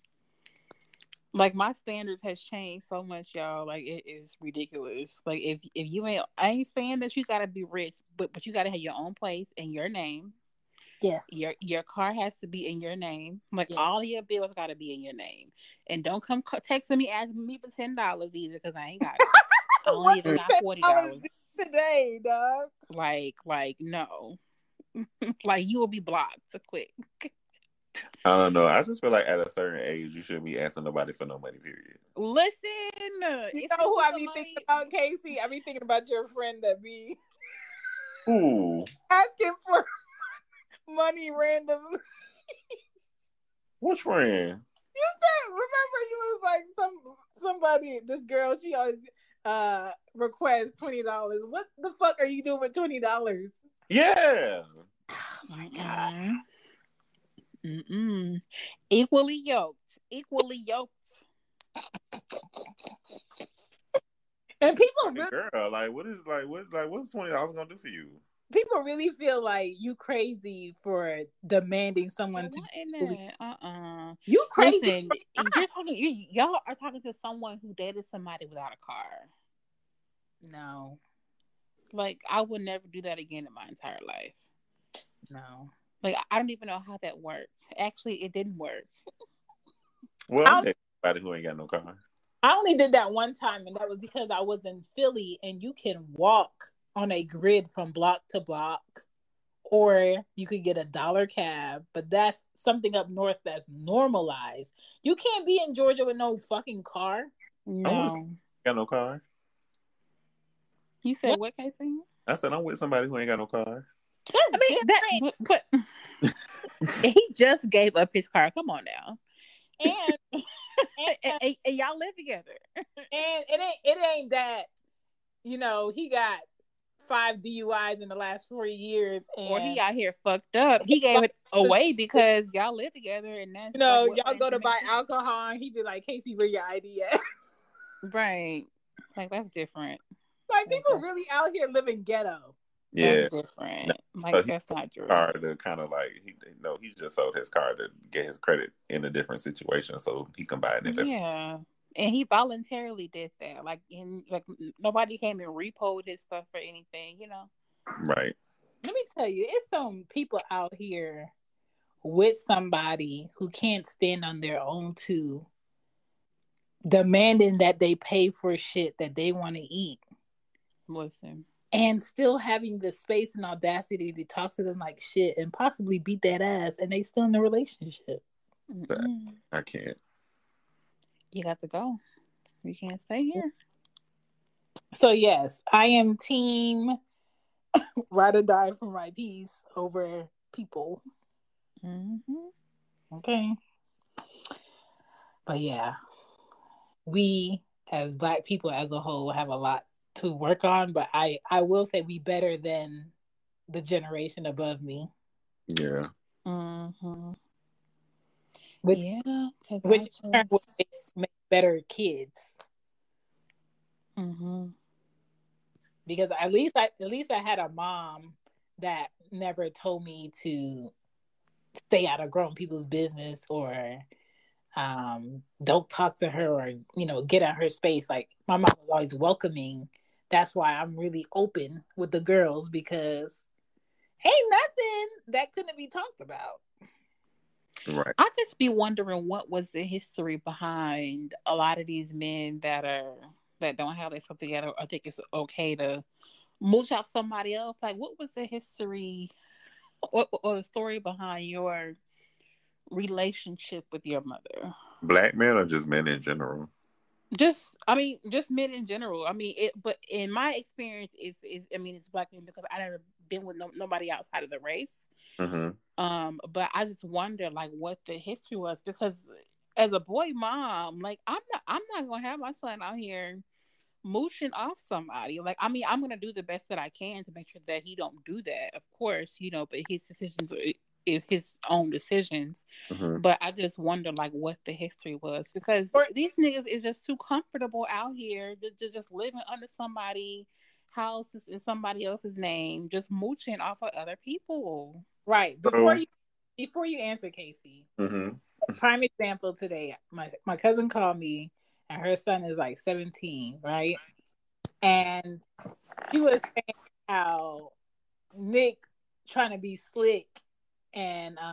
Like my standards has changed so much, y'all. Like it is ridiculous. Like if if you ain't, I ain't saying that you gotta be rich, but but you gotta have your own place and your name. Yes. Your your car has to be in your name. Like yes. all your bills got to be in your name. And don't come texting me asking me for ten dollars either because I ain't got it. I only even got forty dollars today, dog. Like like no. like you will be blocked so quick. I don't know. I just feel like at a certain age, you shouldn't be asking nobody for no money. Period. Listen, you know who I be thinking about, Casey? I be thinking about your friend that be Ooh. asking for money randomly. Which friend? You said, remember, you was like some somebody. This girl, she always uh requests twenty dollars. What the fuck are you doing with twenty dollars? Yeah. Oh my god. Mm-mm. Equally yoked. Equally yoked. And people Like, really, girl, like what is like what like what's twenty dollars gonna do for you? people really feel like you crazy for demanding someone to. What in that? Uh-uh. You crazy? Listen, for you're talking. You, y'all are talking to someone who dated somebody without a car. no, Like I would never do that again in my entire life. no. Like I don't even know how that works. Actually, it didn't work. Well, I'll- I'm dating who ain't got no car. I only did that one time, and that was because I was in Philly, and you can walk on a grid from block to block, or you could get a dollar cab. But that's something up north that's normalized. You can't be in Georgia with no fucking car. No, Got no car. You said what, Casey? I said I'm with somebody who ain't got no car. That's I mean that, but, but he just gave up his car. Come on now, and, and, and, and- and y'all live together. and it ain't it ain't that you know he got five DUIs in the last four years, and or he out here fucked up. He gave it away because y'all live together, and that's you know like y'all go to buy sense. alcohol, and he be like, "Casey, where your ID at?" right? Like that's different. Like people Okay. really out here living ghetto. Yeah, that's different. but Like he- that's not true. car to kind of like he no, he just sold his car to get his credit in a different situation, so he can buy an investment. Yeah, and he voluntarily did that. Like, in like nobody came and repoed his stuff for anything. You know. Right. Let me tell you, it's some people out here with somebody who can't stand on their own too, demanding that they pay for shit that they want to eat. Listen. and still having the space and audacity to talk to them like shit and possibly beat that ass and they still in the relationship. Mm-mm. I can't. You got to go. You can't stay here. So yes, I am team ride or die for my peace over people. Mm-hmm. Okay. But yeah, we as black people as a whole have a lot to work on, but I I will say we better than the generation above me. Yeah. Mm-hmm. Which yeah, which I turn just- make, make better kids. Mhm. because at least I at least I had a mom that never told me to stay out of grown people's business or um don't talk to her or you know get out her space like my mom was always welcoming that's why i'm really open with the girls because ain't nothing that couldn't be talked about Right. I just be wondering what was the history behind a lot of these men that are that don't have their stuff together or think it's okay to mooch off somebody else. Like, what was the history or, or the story behind your relationship with your mother? Black men or just men in general? Just, I mean, just men in general. I mean, it. But in my experience, is is I mean, it's black men because I never been with no, nobody outside of the race. hmm Um, but I just wonder like what the history was because as a boy mom, like I'm not I'm not gonna have my son out here mooching off somebody. Like I mean, I'm gonna do the best that I can to make sure that he don't do that, of course, you know, but his decisions are- is his own decisions. hmm But I just wonder like what the history was because Or- these niggas is just too comfortable out here to, to just living under somebody houses in somebody else's name, just mooching off of other people. right before So- you before you answer casey hmm prime example today my my cousin called me and her son is like 17 right and she was saying how nick trying to be slick and uh,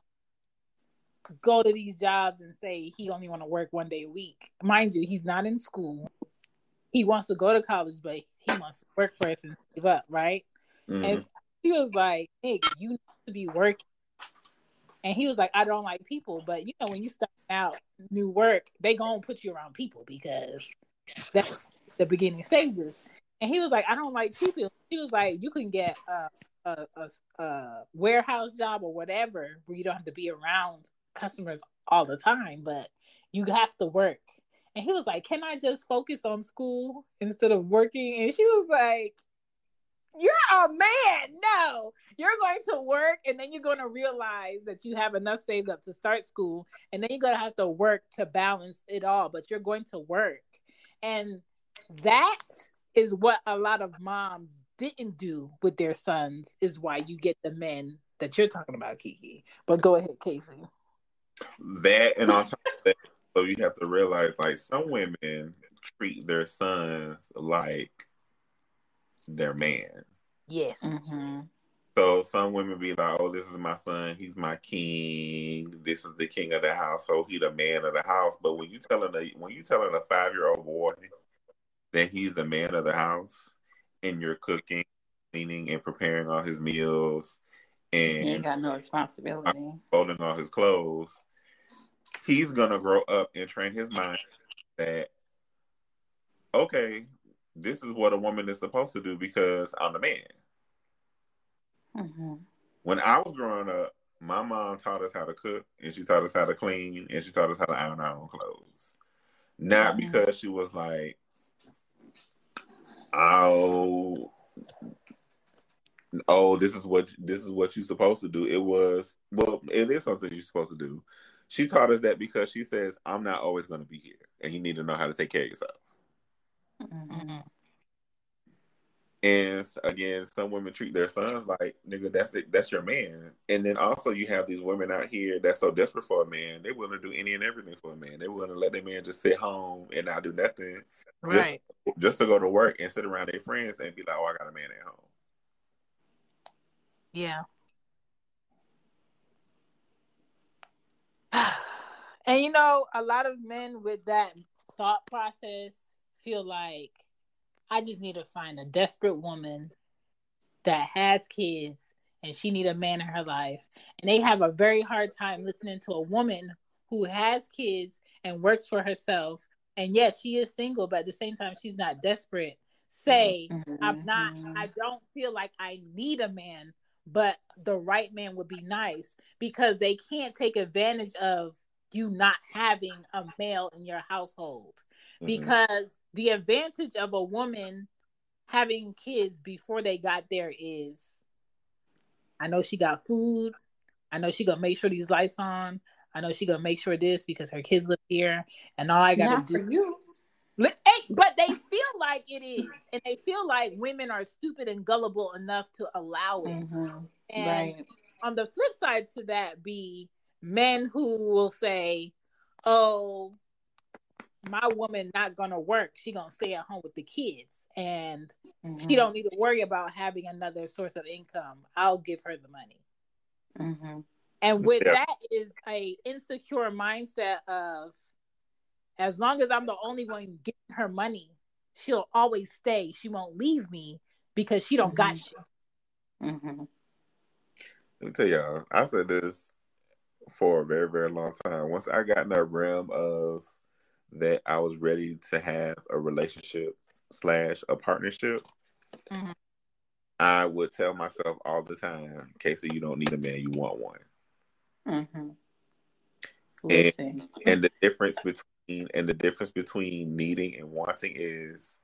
go to these jobs and say he only want to work one day a week. Mind you he's not in school. He wants to go to college but he wants to work first and save up right? Hmm and she was like nick you need to be working. And he was like, I don't like people, but you know, when you start out new work, they gonna put you around people because that's the beginning stages. And he was like, I don't like people. He was like, you can get a, a, a, a warehouse job or whatever where you don't have to be around customers all the time, but you have to work. And he was like, Can I just focus on school instead of working? And she was like, You're a man. No, you're going to work and then you're going to realize that you have enough saved up to start school. And then you're going to have to work to balance it all, but you're going to work. And that is what a lot of moms didn't do with their sons, is why you get the men that you're talking about, Kiki. But go ahead, Casey. That and on top of that, so you have to realize like some women treat their sons like their man. Yes. Mm-hmm. So some women be like, "Oh, this is my son. He's my king. This is the king of the household. He the man of the house." But when you telling a when you telling a five year old boy that he's the man of the house, and you're cooking, cleaning, and preparing all his meals, and he ain't got no responsibility, folding all his clothes, he's gonna grow up and train his mind that okay, this is what a woman is supposed to do because I'm a man. Mm-hmm. When I was growing up, my mom taught us how to cook and she taught us how to clean and she taught us how to iron our own clothes. Not mm-hmm. because she was like, oh, oh, this is what this is what you're supposed to do. It was well, it is something you're supposed to do. She taught us that because she says, I'm not always going to be here, and you need to know how to take care of yourself. Mm-hmm. And again, some women treat their sons like nigga, that's it, that's your man. And then also you have these women out here that's so desperate for a man, they willing to do any and everything for a man. They willing to let their man just sit home and not do nothing, right? Just, just to go to work and sit around their friends and be like, "Oh, I got a man at home." Yeah. and you know, a lot of men with that thought process feel like I just need to find a desperate woman that has kids and she need a man in her life. And they have a very hard time listening to a woman who has kids and works for herself. And yes, she is single, but at the same time, she's not desperate. Say, mm-hmm. I'm not, I don't feel like I need a man, but the right man would be nice because they can't take advantage of you not having a male in your household mm-hmm. because the advantage of a woman having kids before they got there is I know she got food. I know she gonna make sure these lights on. I know she gonna make sure this because her kids live here, and all I gotta Not do. For you. But they feel like it is, and they feel like women are stupid and gullible enough to allow it. Mm-hmm. And right. on the flip side to that, be men who will say, "Oh, my woman not gonna work. She gonna stay at home with the kids, and mm-hmm. she don't need to worry about having another source of income. I'll give her the money." Mm-hmm. And with yeah. that is a insecure mindset of, as long as I'm the only one getting her money, she'll always stay. She won't leave me because she don't got you. Mm-hmm. Let me tell y'all, I said this for a very, very long time. Once I got in that realm of that I was ready to have a relationship slash a partnership, mm-hmm. I would tell myself all the time, Casey, you don't need a man, you want one. Mm-hmm. And, and the difference between and the difference between needing and wanting is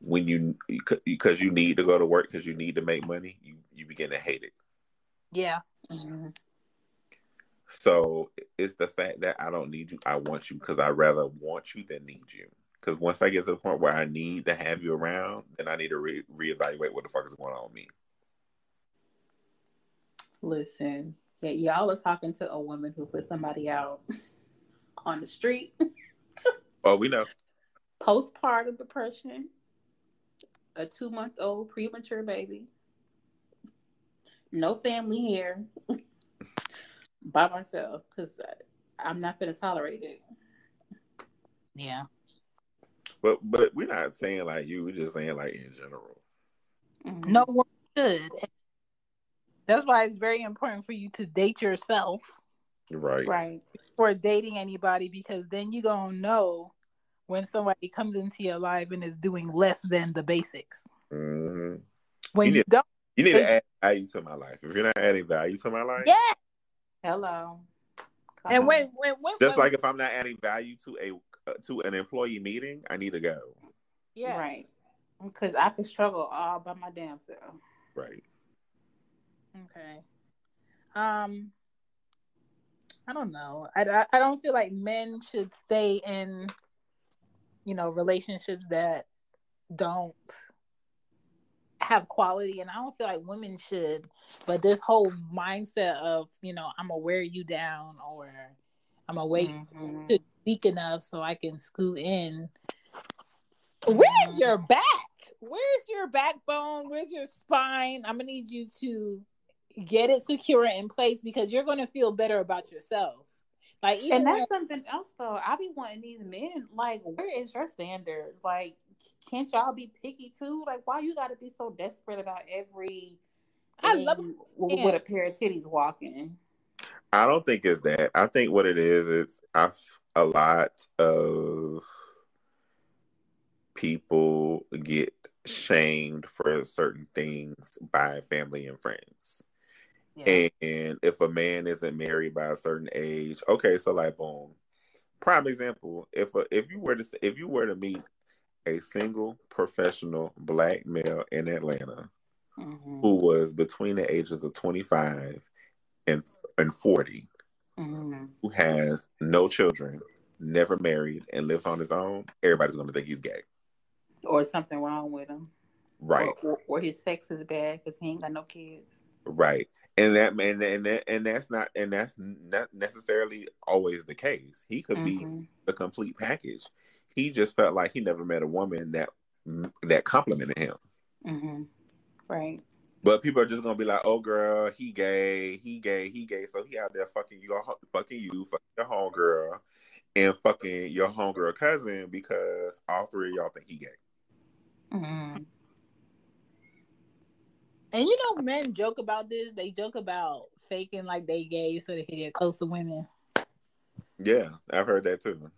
when you because you need to go to work because you need to make money, you you begin to hate it. Yeah. Mm-hmm. So it's the fact that I don't need you. I want you because I rather want you than need you. Because once I get to the point where I need to have you around, then I need to re- reevaluate what the fuck is going on with me. Listen, yeah, y'all are talking to a woman who put somebody out on the street. oh, we know. Postpartum depression, a two month old premature baby, no family here by myself because I'm not going to tolerate it. Yeah. But but we're not saying like you. We're just saying like in general. Mm-hmm. No one should. That's why it's very important for you to date yourself. Right. Right. Before dating anybody, because then you gonna know when somebody comes into your life and is doing less than the basics. Mm-hmm. When You you, need- don't, You need to add value to my life. If you're not adding value to my life, yeah. Hello. Come And on. when when when, just when- like if I'm not adding value to a uh, to an employee meeting, I need to go. yeah, Right. Because I can struggle all by my damn self. Right. Okay. Um, I don't know. I, I I don't feel like men should stay in, you know, relationships that don't have quality, and I don't feel like women should. But this whole mindset of, you know, I'm gonna wear you down, or I'm gonna wait Mhm. to weak enough so I can scoot in. Where's your back? Where's your backbone? Where's your spine? I'm gonna need you to get it secure in place because you're gonna feel better about yourself. Like And when- that's something else, though. I'll be wanting these men. Like, where is your standard? Like, can't y'all be picky too? Like, why you got to be so desperate about every? I love thing with, with a pair of titties walking. I don't think it's that. I think what it is, it's I've a lot of people get shamed for certain things by family and friends. yeah. And if a man isn't married by a certain age, okay, so like boom. Prime example, if a, if you were to if you were to meet a single professional black male in Atlanta Mhm. who was between the ages of 25 and and 40 Mhm. who has no children, never married, and lives on his own, everybody's going to think he's gay. Or something wrong with him. Right, Or, or, or his sex is bad because he ain't got no kids. right. And that and and, that, and that's not and that's not necessarily always the case. He could be Mhm. the complete package. He just felt like he never met a woman that that complimented him. Mhm. Right. But people are just gonna be like, "Oh, girl, he gay, he gay, he gay." So he out there fucking you, fucking you, fucking your homegirl, and fucking your homegirl cousin because all three of y'all think he gay. Mhm. And you know, men joke about this. They joke about faking like they gay so they can get close to women. Yeah, I've heard that too.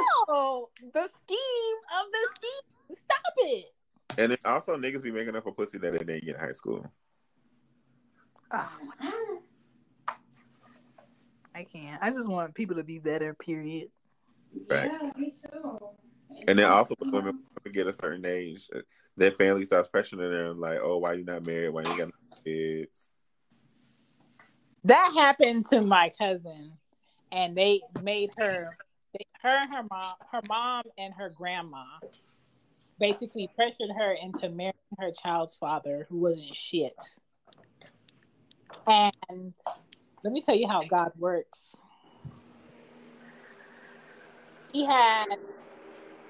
I'm just like, yo, the scheme of the scheme. Stop it. And then also niggas be making up for pussy that they didn't get in high school. Ah. I can't. I just want people to be better. Period. Right. Yeah, me too. And then also when women get a certain age, uh, their family starts pressuring them like, "Oh, why you not married? Why you got no kids?" That happened to my cousin, and they made her, they, her and her mom, her mom and her grandma, basically pressured her into marrying her child's father, who wasn't shit. And let me tell you how God works. He had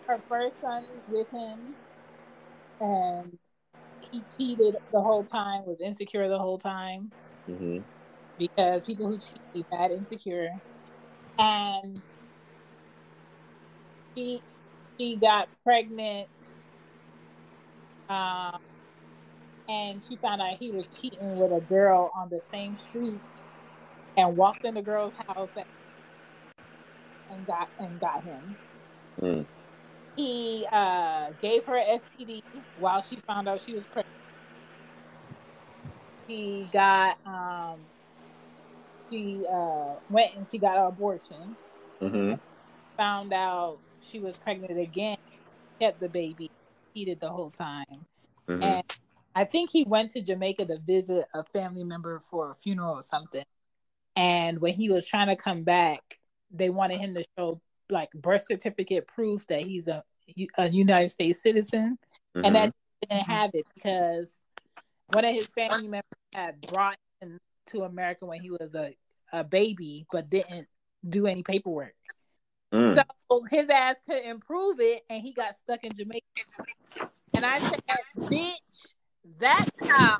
her first son with him, and he cheated the whole time, was insecure the whole time Mm-hmm. because people who cheat be bad insecure and she she got pregnant um and she found out he was cheating with a girl on the same street and walked in the girl's house and, and got and got him Mm. he uh gave her std while she found out she was pregnant he got um she uh went and she got an abortion Mm-hmm. found out she was pregnant again kept the baby cheated the whole time Mm-hmm. and i think he went to jamaica to visit a family member for a funeral or something and when he was trying to come back they wanted him to show like birth certificate proof that he's a, a united states citizen Mm-hmm. and that didn't have it because one of his family members had brought him to America when he was a, a baby, but didn't do any paperwork. Mm. So his ass couldn't prove it, and he got stuck in Jamaica. And I said, "Bitch, that's how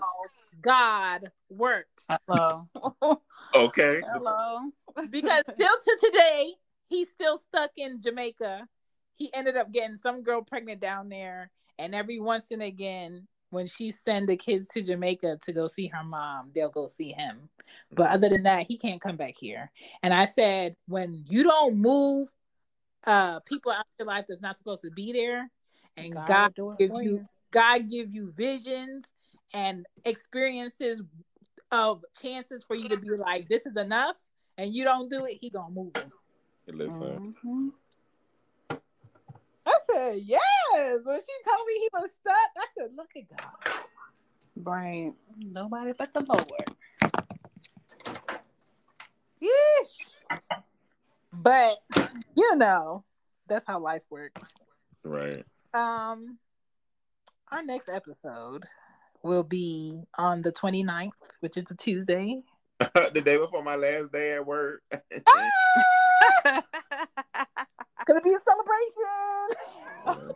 God works." Hello. Okay. Hello. Because still to today, he's still stuck in Jamaica. He ended up getting some girl pregnant down there, and every once and again, when she send the kids to Jamaica to go see her mom, they'll go see him. But other than that, he can't come back here. And I said, when you don't move uh people out your life that's not supposed to be there, and God, God give you, you God give you visions and experiences of chances for you to be like, this is enough, and you don't do it, he gonna move you. Listen. Mm-hmm. I said yes. When she told me he was stuck, I said, look at God. brain Nobody but the Lord. Yeesh. But you know, that's how life works. Right. Um our next episode will be on the 29th, which is a Tuesday. the day before my last day at work. ah! Gonna be a celebration.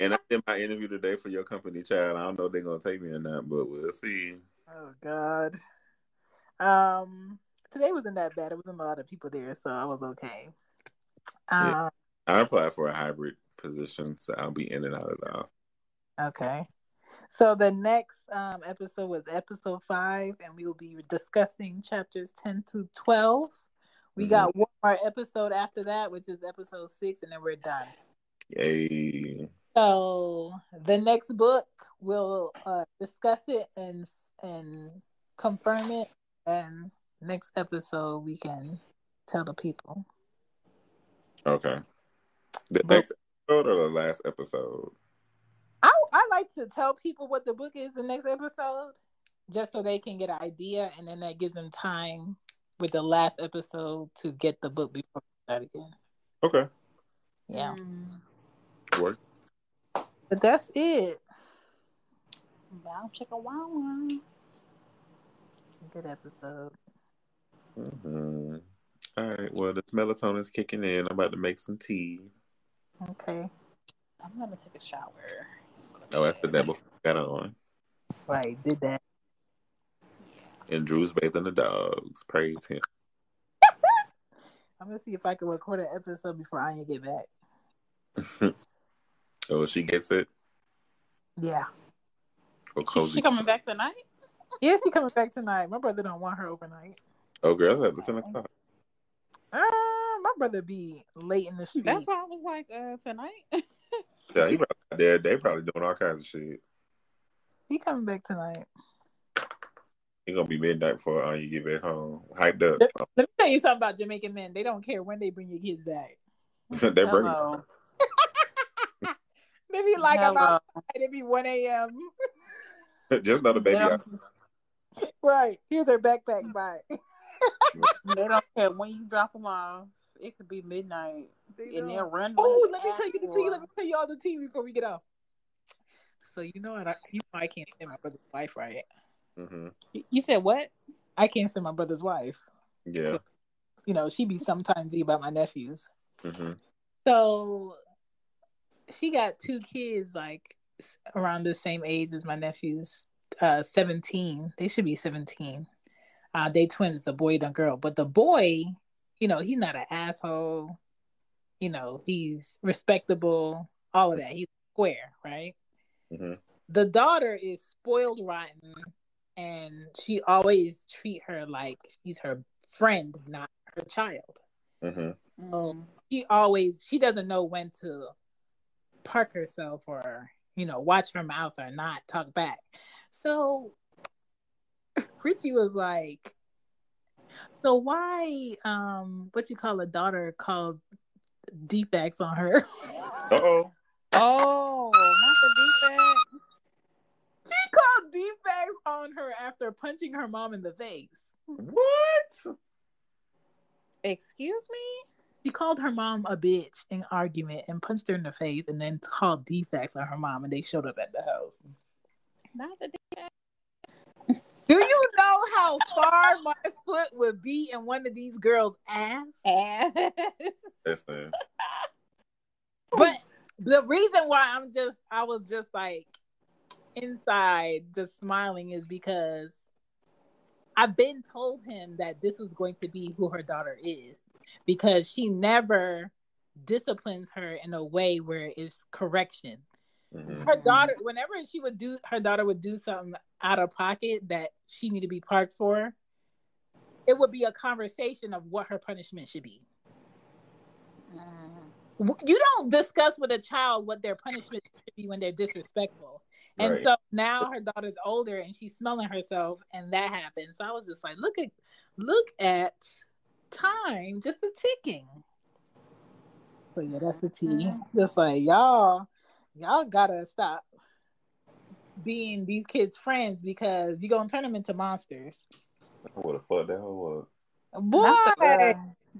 and I did my interview today for your company, child. I don't know if they're gonna take me or not, but we'll see. Oh God. Um, today wasn't that bad. It wasn't a lot of people there, so I was okay. Um, yeah. I applied for a hybrid position, so I'll be in and out of the Okay. So the next um, episode was episode five, and we will be discussing chapters ten to twelve. We mm-hmm. got one more episode after that, which is episode six, and then we're done. Yay! So the next book we'll uh, discuss it and and confirm it, and next episode we can tell the people. Okay. The but, next episode or the last episode? I I like to tell people what the book is the next episode, just so they can get an idea, and then that gives them time with the last episode to get the book before we start again. Okay. Yeah. Mm. Work. But that's it. Wow, check a wow wow. Good episode. Mm-hmm. All right. Well, the melatonin's kicking in. I'm about to make some tea. Okay. I'm gonna take a shower. Oh, I said that before I got on. Right, did that. Yeah. And Drew's bathing the dogs. Praise him. I'm gonna see if I can record an episode before Anya get back. oh, she gets it. Yeah. Oh, cozy. Is she coming back tonight? yeah, she coming back tonight. My brother don't want her overnight. Oh, girl, that's ten o'clock. Uh, my brother be late in the street. That's why I was like, uh, tonight. yeah, he probably there. They probably doing all kinds of shit. He coming back tonight. It's gonna be midnight before uh, you get back home. Hyped up. Let, let, me tell you something about Jamaican men. They don't care when they bring your kids back. they bring. they be like Hello. about it be one a.m. Just not a baby. Right. Here's her backpack. Bye. They don't care when you drop them off. It could be midnight, they and they'll run. Oh, let me tell you the tea. Let me tell you all the tea before we get off. So you know what? I, you know I can't say my brother's wife, right? Mm-hmm. You said what? I can't say my brother's wife. Yeah. You know, she be sometimes about my nephews. Mm-hmm. So she got two kids like around the same age as my nephews, uh, 17. They should be 17. Uh, they twins. It's a boy and a girl. But the boy, you know, he's not an asshole. You know, he's respectable. All of that. He's square, right? Mm-hmm. The daughter is spoiled rotten and she always treat her like she's her friend, not her child. Mm-hmm. Um, she always she doesn't know when to park herself or you know watch her mouth or not talk back. So Richie was like, "So why um what you call a daughter called DFACS on her?" oh. Oh, not the DFACS. She called DFACS on her after punching her mom in the face. What? Excuse me? She called her mom a bitch in argument and punched her in the face and then called DFACS on her mom and they showed up at the house. Not the DFACS. Do you know how far my foot would be in one of these girls' ass? Ass. Listen. But the reason why I'm just I was just like inside just smiling is because I've been told him that this was going to be who her daughter is because she never disciplines her in a way where it's correction. Mm-hmm. Her daughter, whenever she would do, her daughter would do something out of pocket that she needed to be parked for. It would be a conversation of what her punishment should be. Mm-hmm. You don't discuss with a child what their punishment should be when they're disrespectful. And right. so now her daughter's older and she's smelling herself, and that happened. So I was just like, look at, look at time, just a ticking. So yeah, that's the tea. Mm-hmm. Just like y'all, y'all gotta stop being these kids' friends because you're gonna turn them into monsters. What the fuck that was? Boy, uh,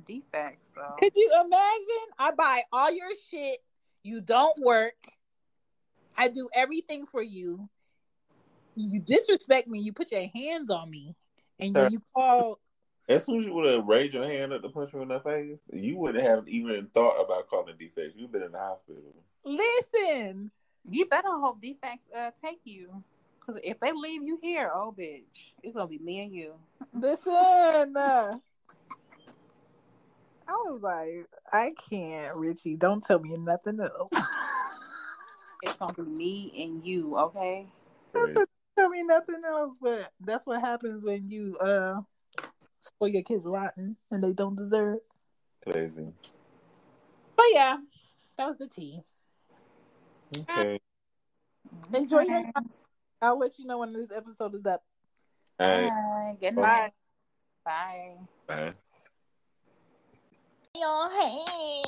DFACS though. Could you imagine? I buy all your shit. You don't work. I do everything for you. You disrespect me. You put your hands on me, and then you call. As soon as you would have raised your hand up to punch me in the face, you wouldn't have even thought about calling DFACS. You've been in the hospital. Listen, you better hope DFACS uh, take you. Because if they leave you here, oh bitch, it's gonna be me and you. Listen, uh, I was like, I can't, Richie. Don't tell me nothing else. it's gonna be me and you, okay? Listen, don't tell me nothing else, but that's what happens when you uh spoil your kids rotten and they don't deserve. Crazy. But yeah, that was the tea. Okay. Mm-hmm. Enjoy your time. I'll let you know when this episode is up. All right. Bye. Good night. Bye. Bye. Hey y'all, hey.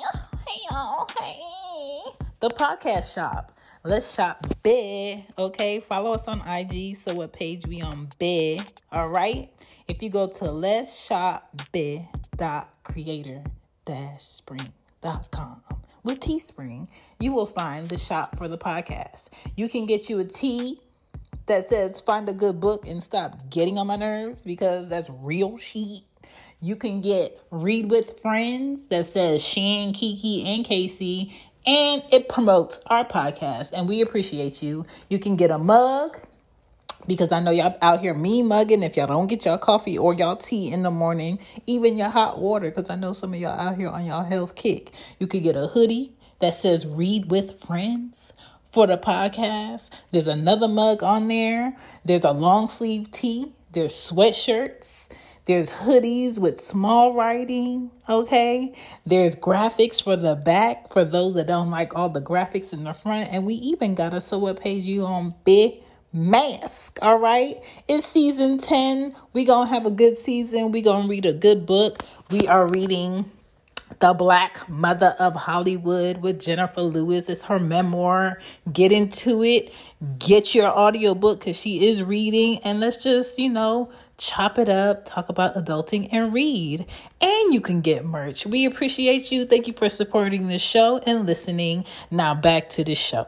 Hey y'all, hey. The podcast shop. Let's shop big. Okay. Follow us on IG. So what page we on big. All right. If you go to let's shop big dot creator dash spring dot com with Teespring, you will find the shop for the podcast. You can get you a tee that says find a good book and stop getting on my nerves because that's real sheet. You can get Read with Friends that says Shan, Kiki, and Casey, and it promotes our podcast, and we appreciate you. You can get a mug because I know y'all out here me mugging if y'all don't get y'all coffee or y'all tea in the morning, even your hot water, because I know some of y'all out here on y'all health kick. You could get a hoodie that says Read with Friends for the podcast. There's another mug on there. There's a long sleeve tee. There's sweatshirts. There's hoodies with small writing, okay? There's graphics for the back for those that don't like all the graphics in the front. And we even got a so what page you on big mask all right? It's season 10 we gonna have a good season. We gonna read a good book. We are reading the black mother of hollywood with Jenifer Lewis. It's her memoir. Get into it. Get your audiobook because she is reading. And let's just you know chop it up talk about adulting and read. And you can get merch. We appreciate you. Thank you for supporting the show and listening. Now back to the show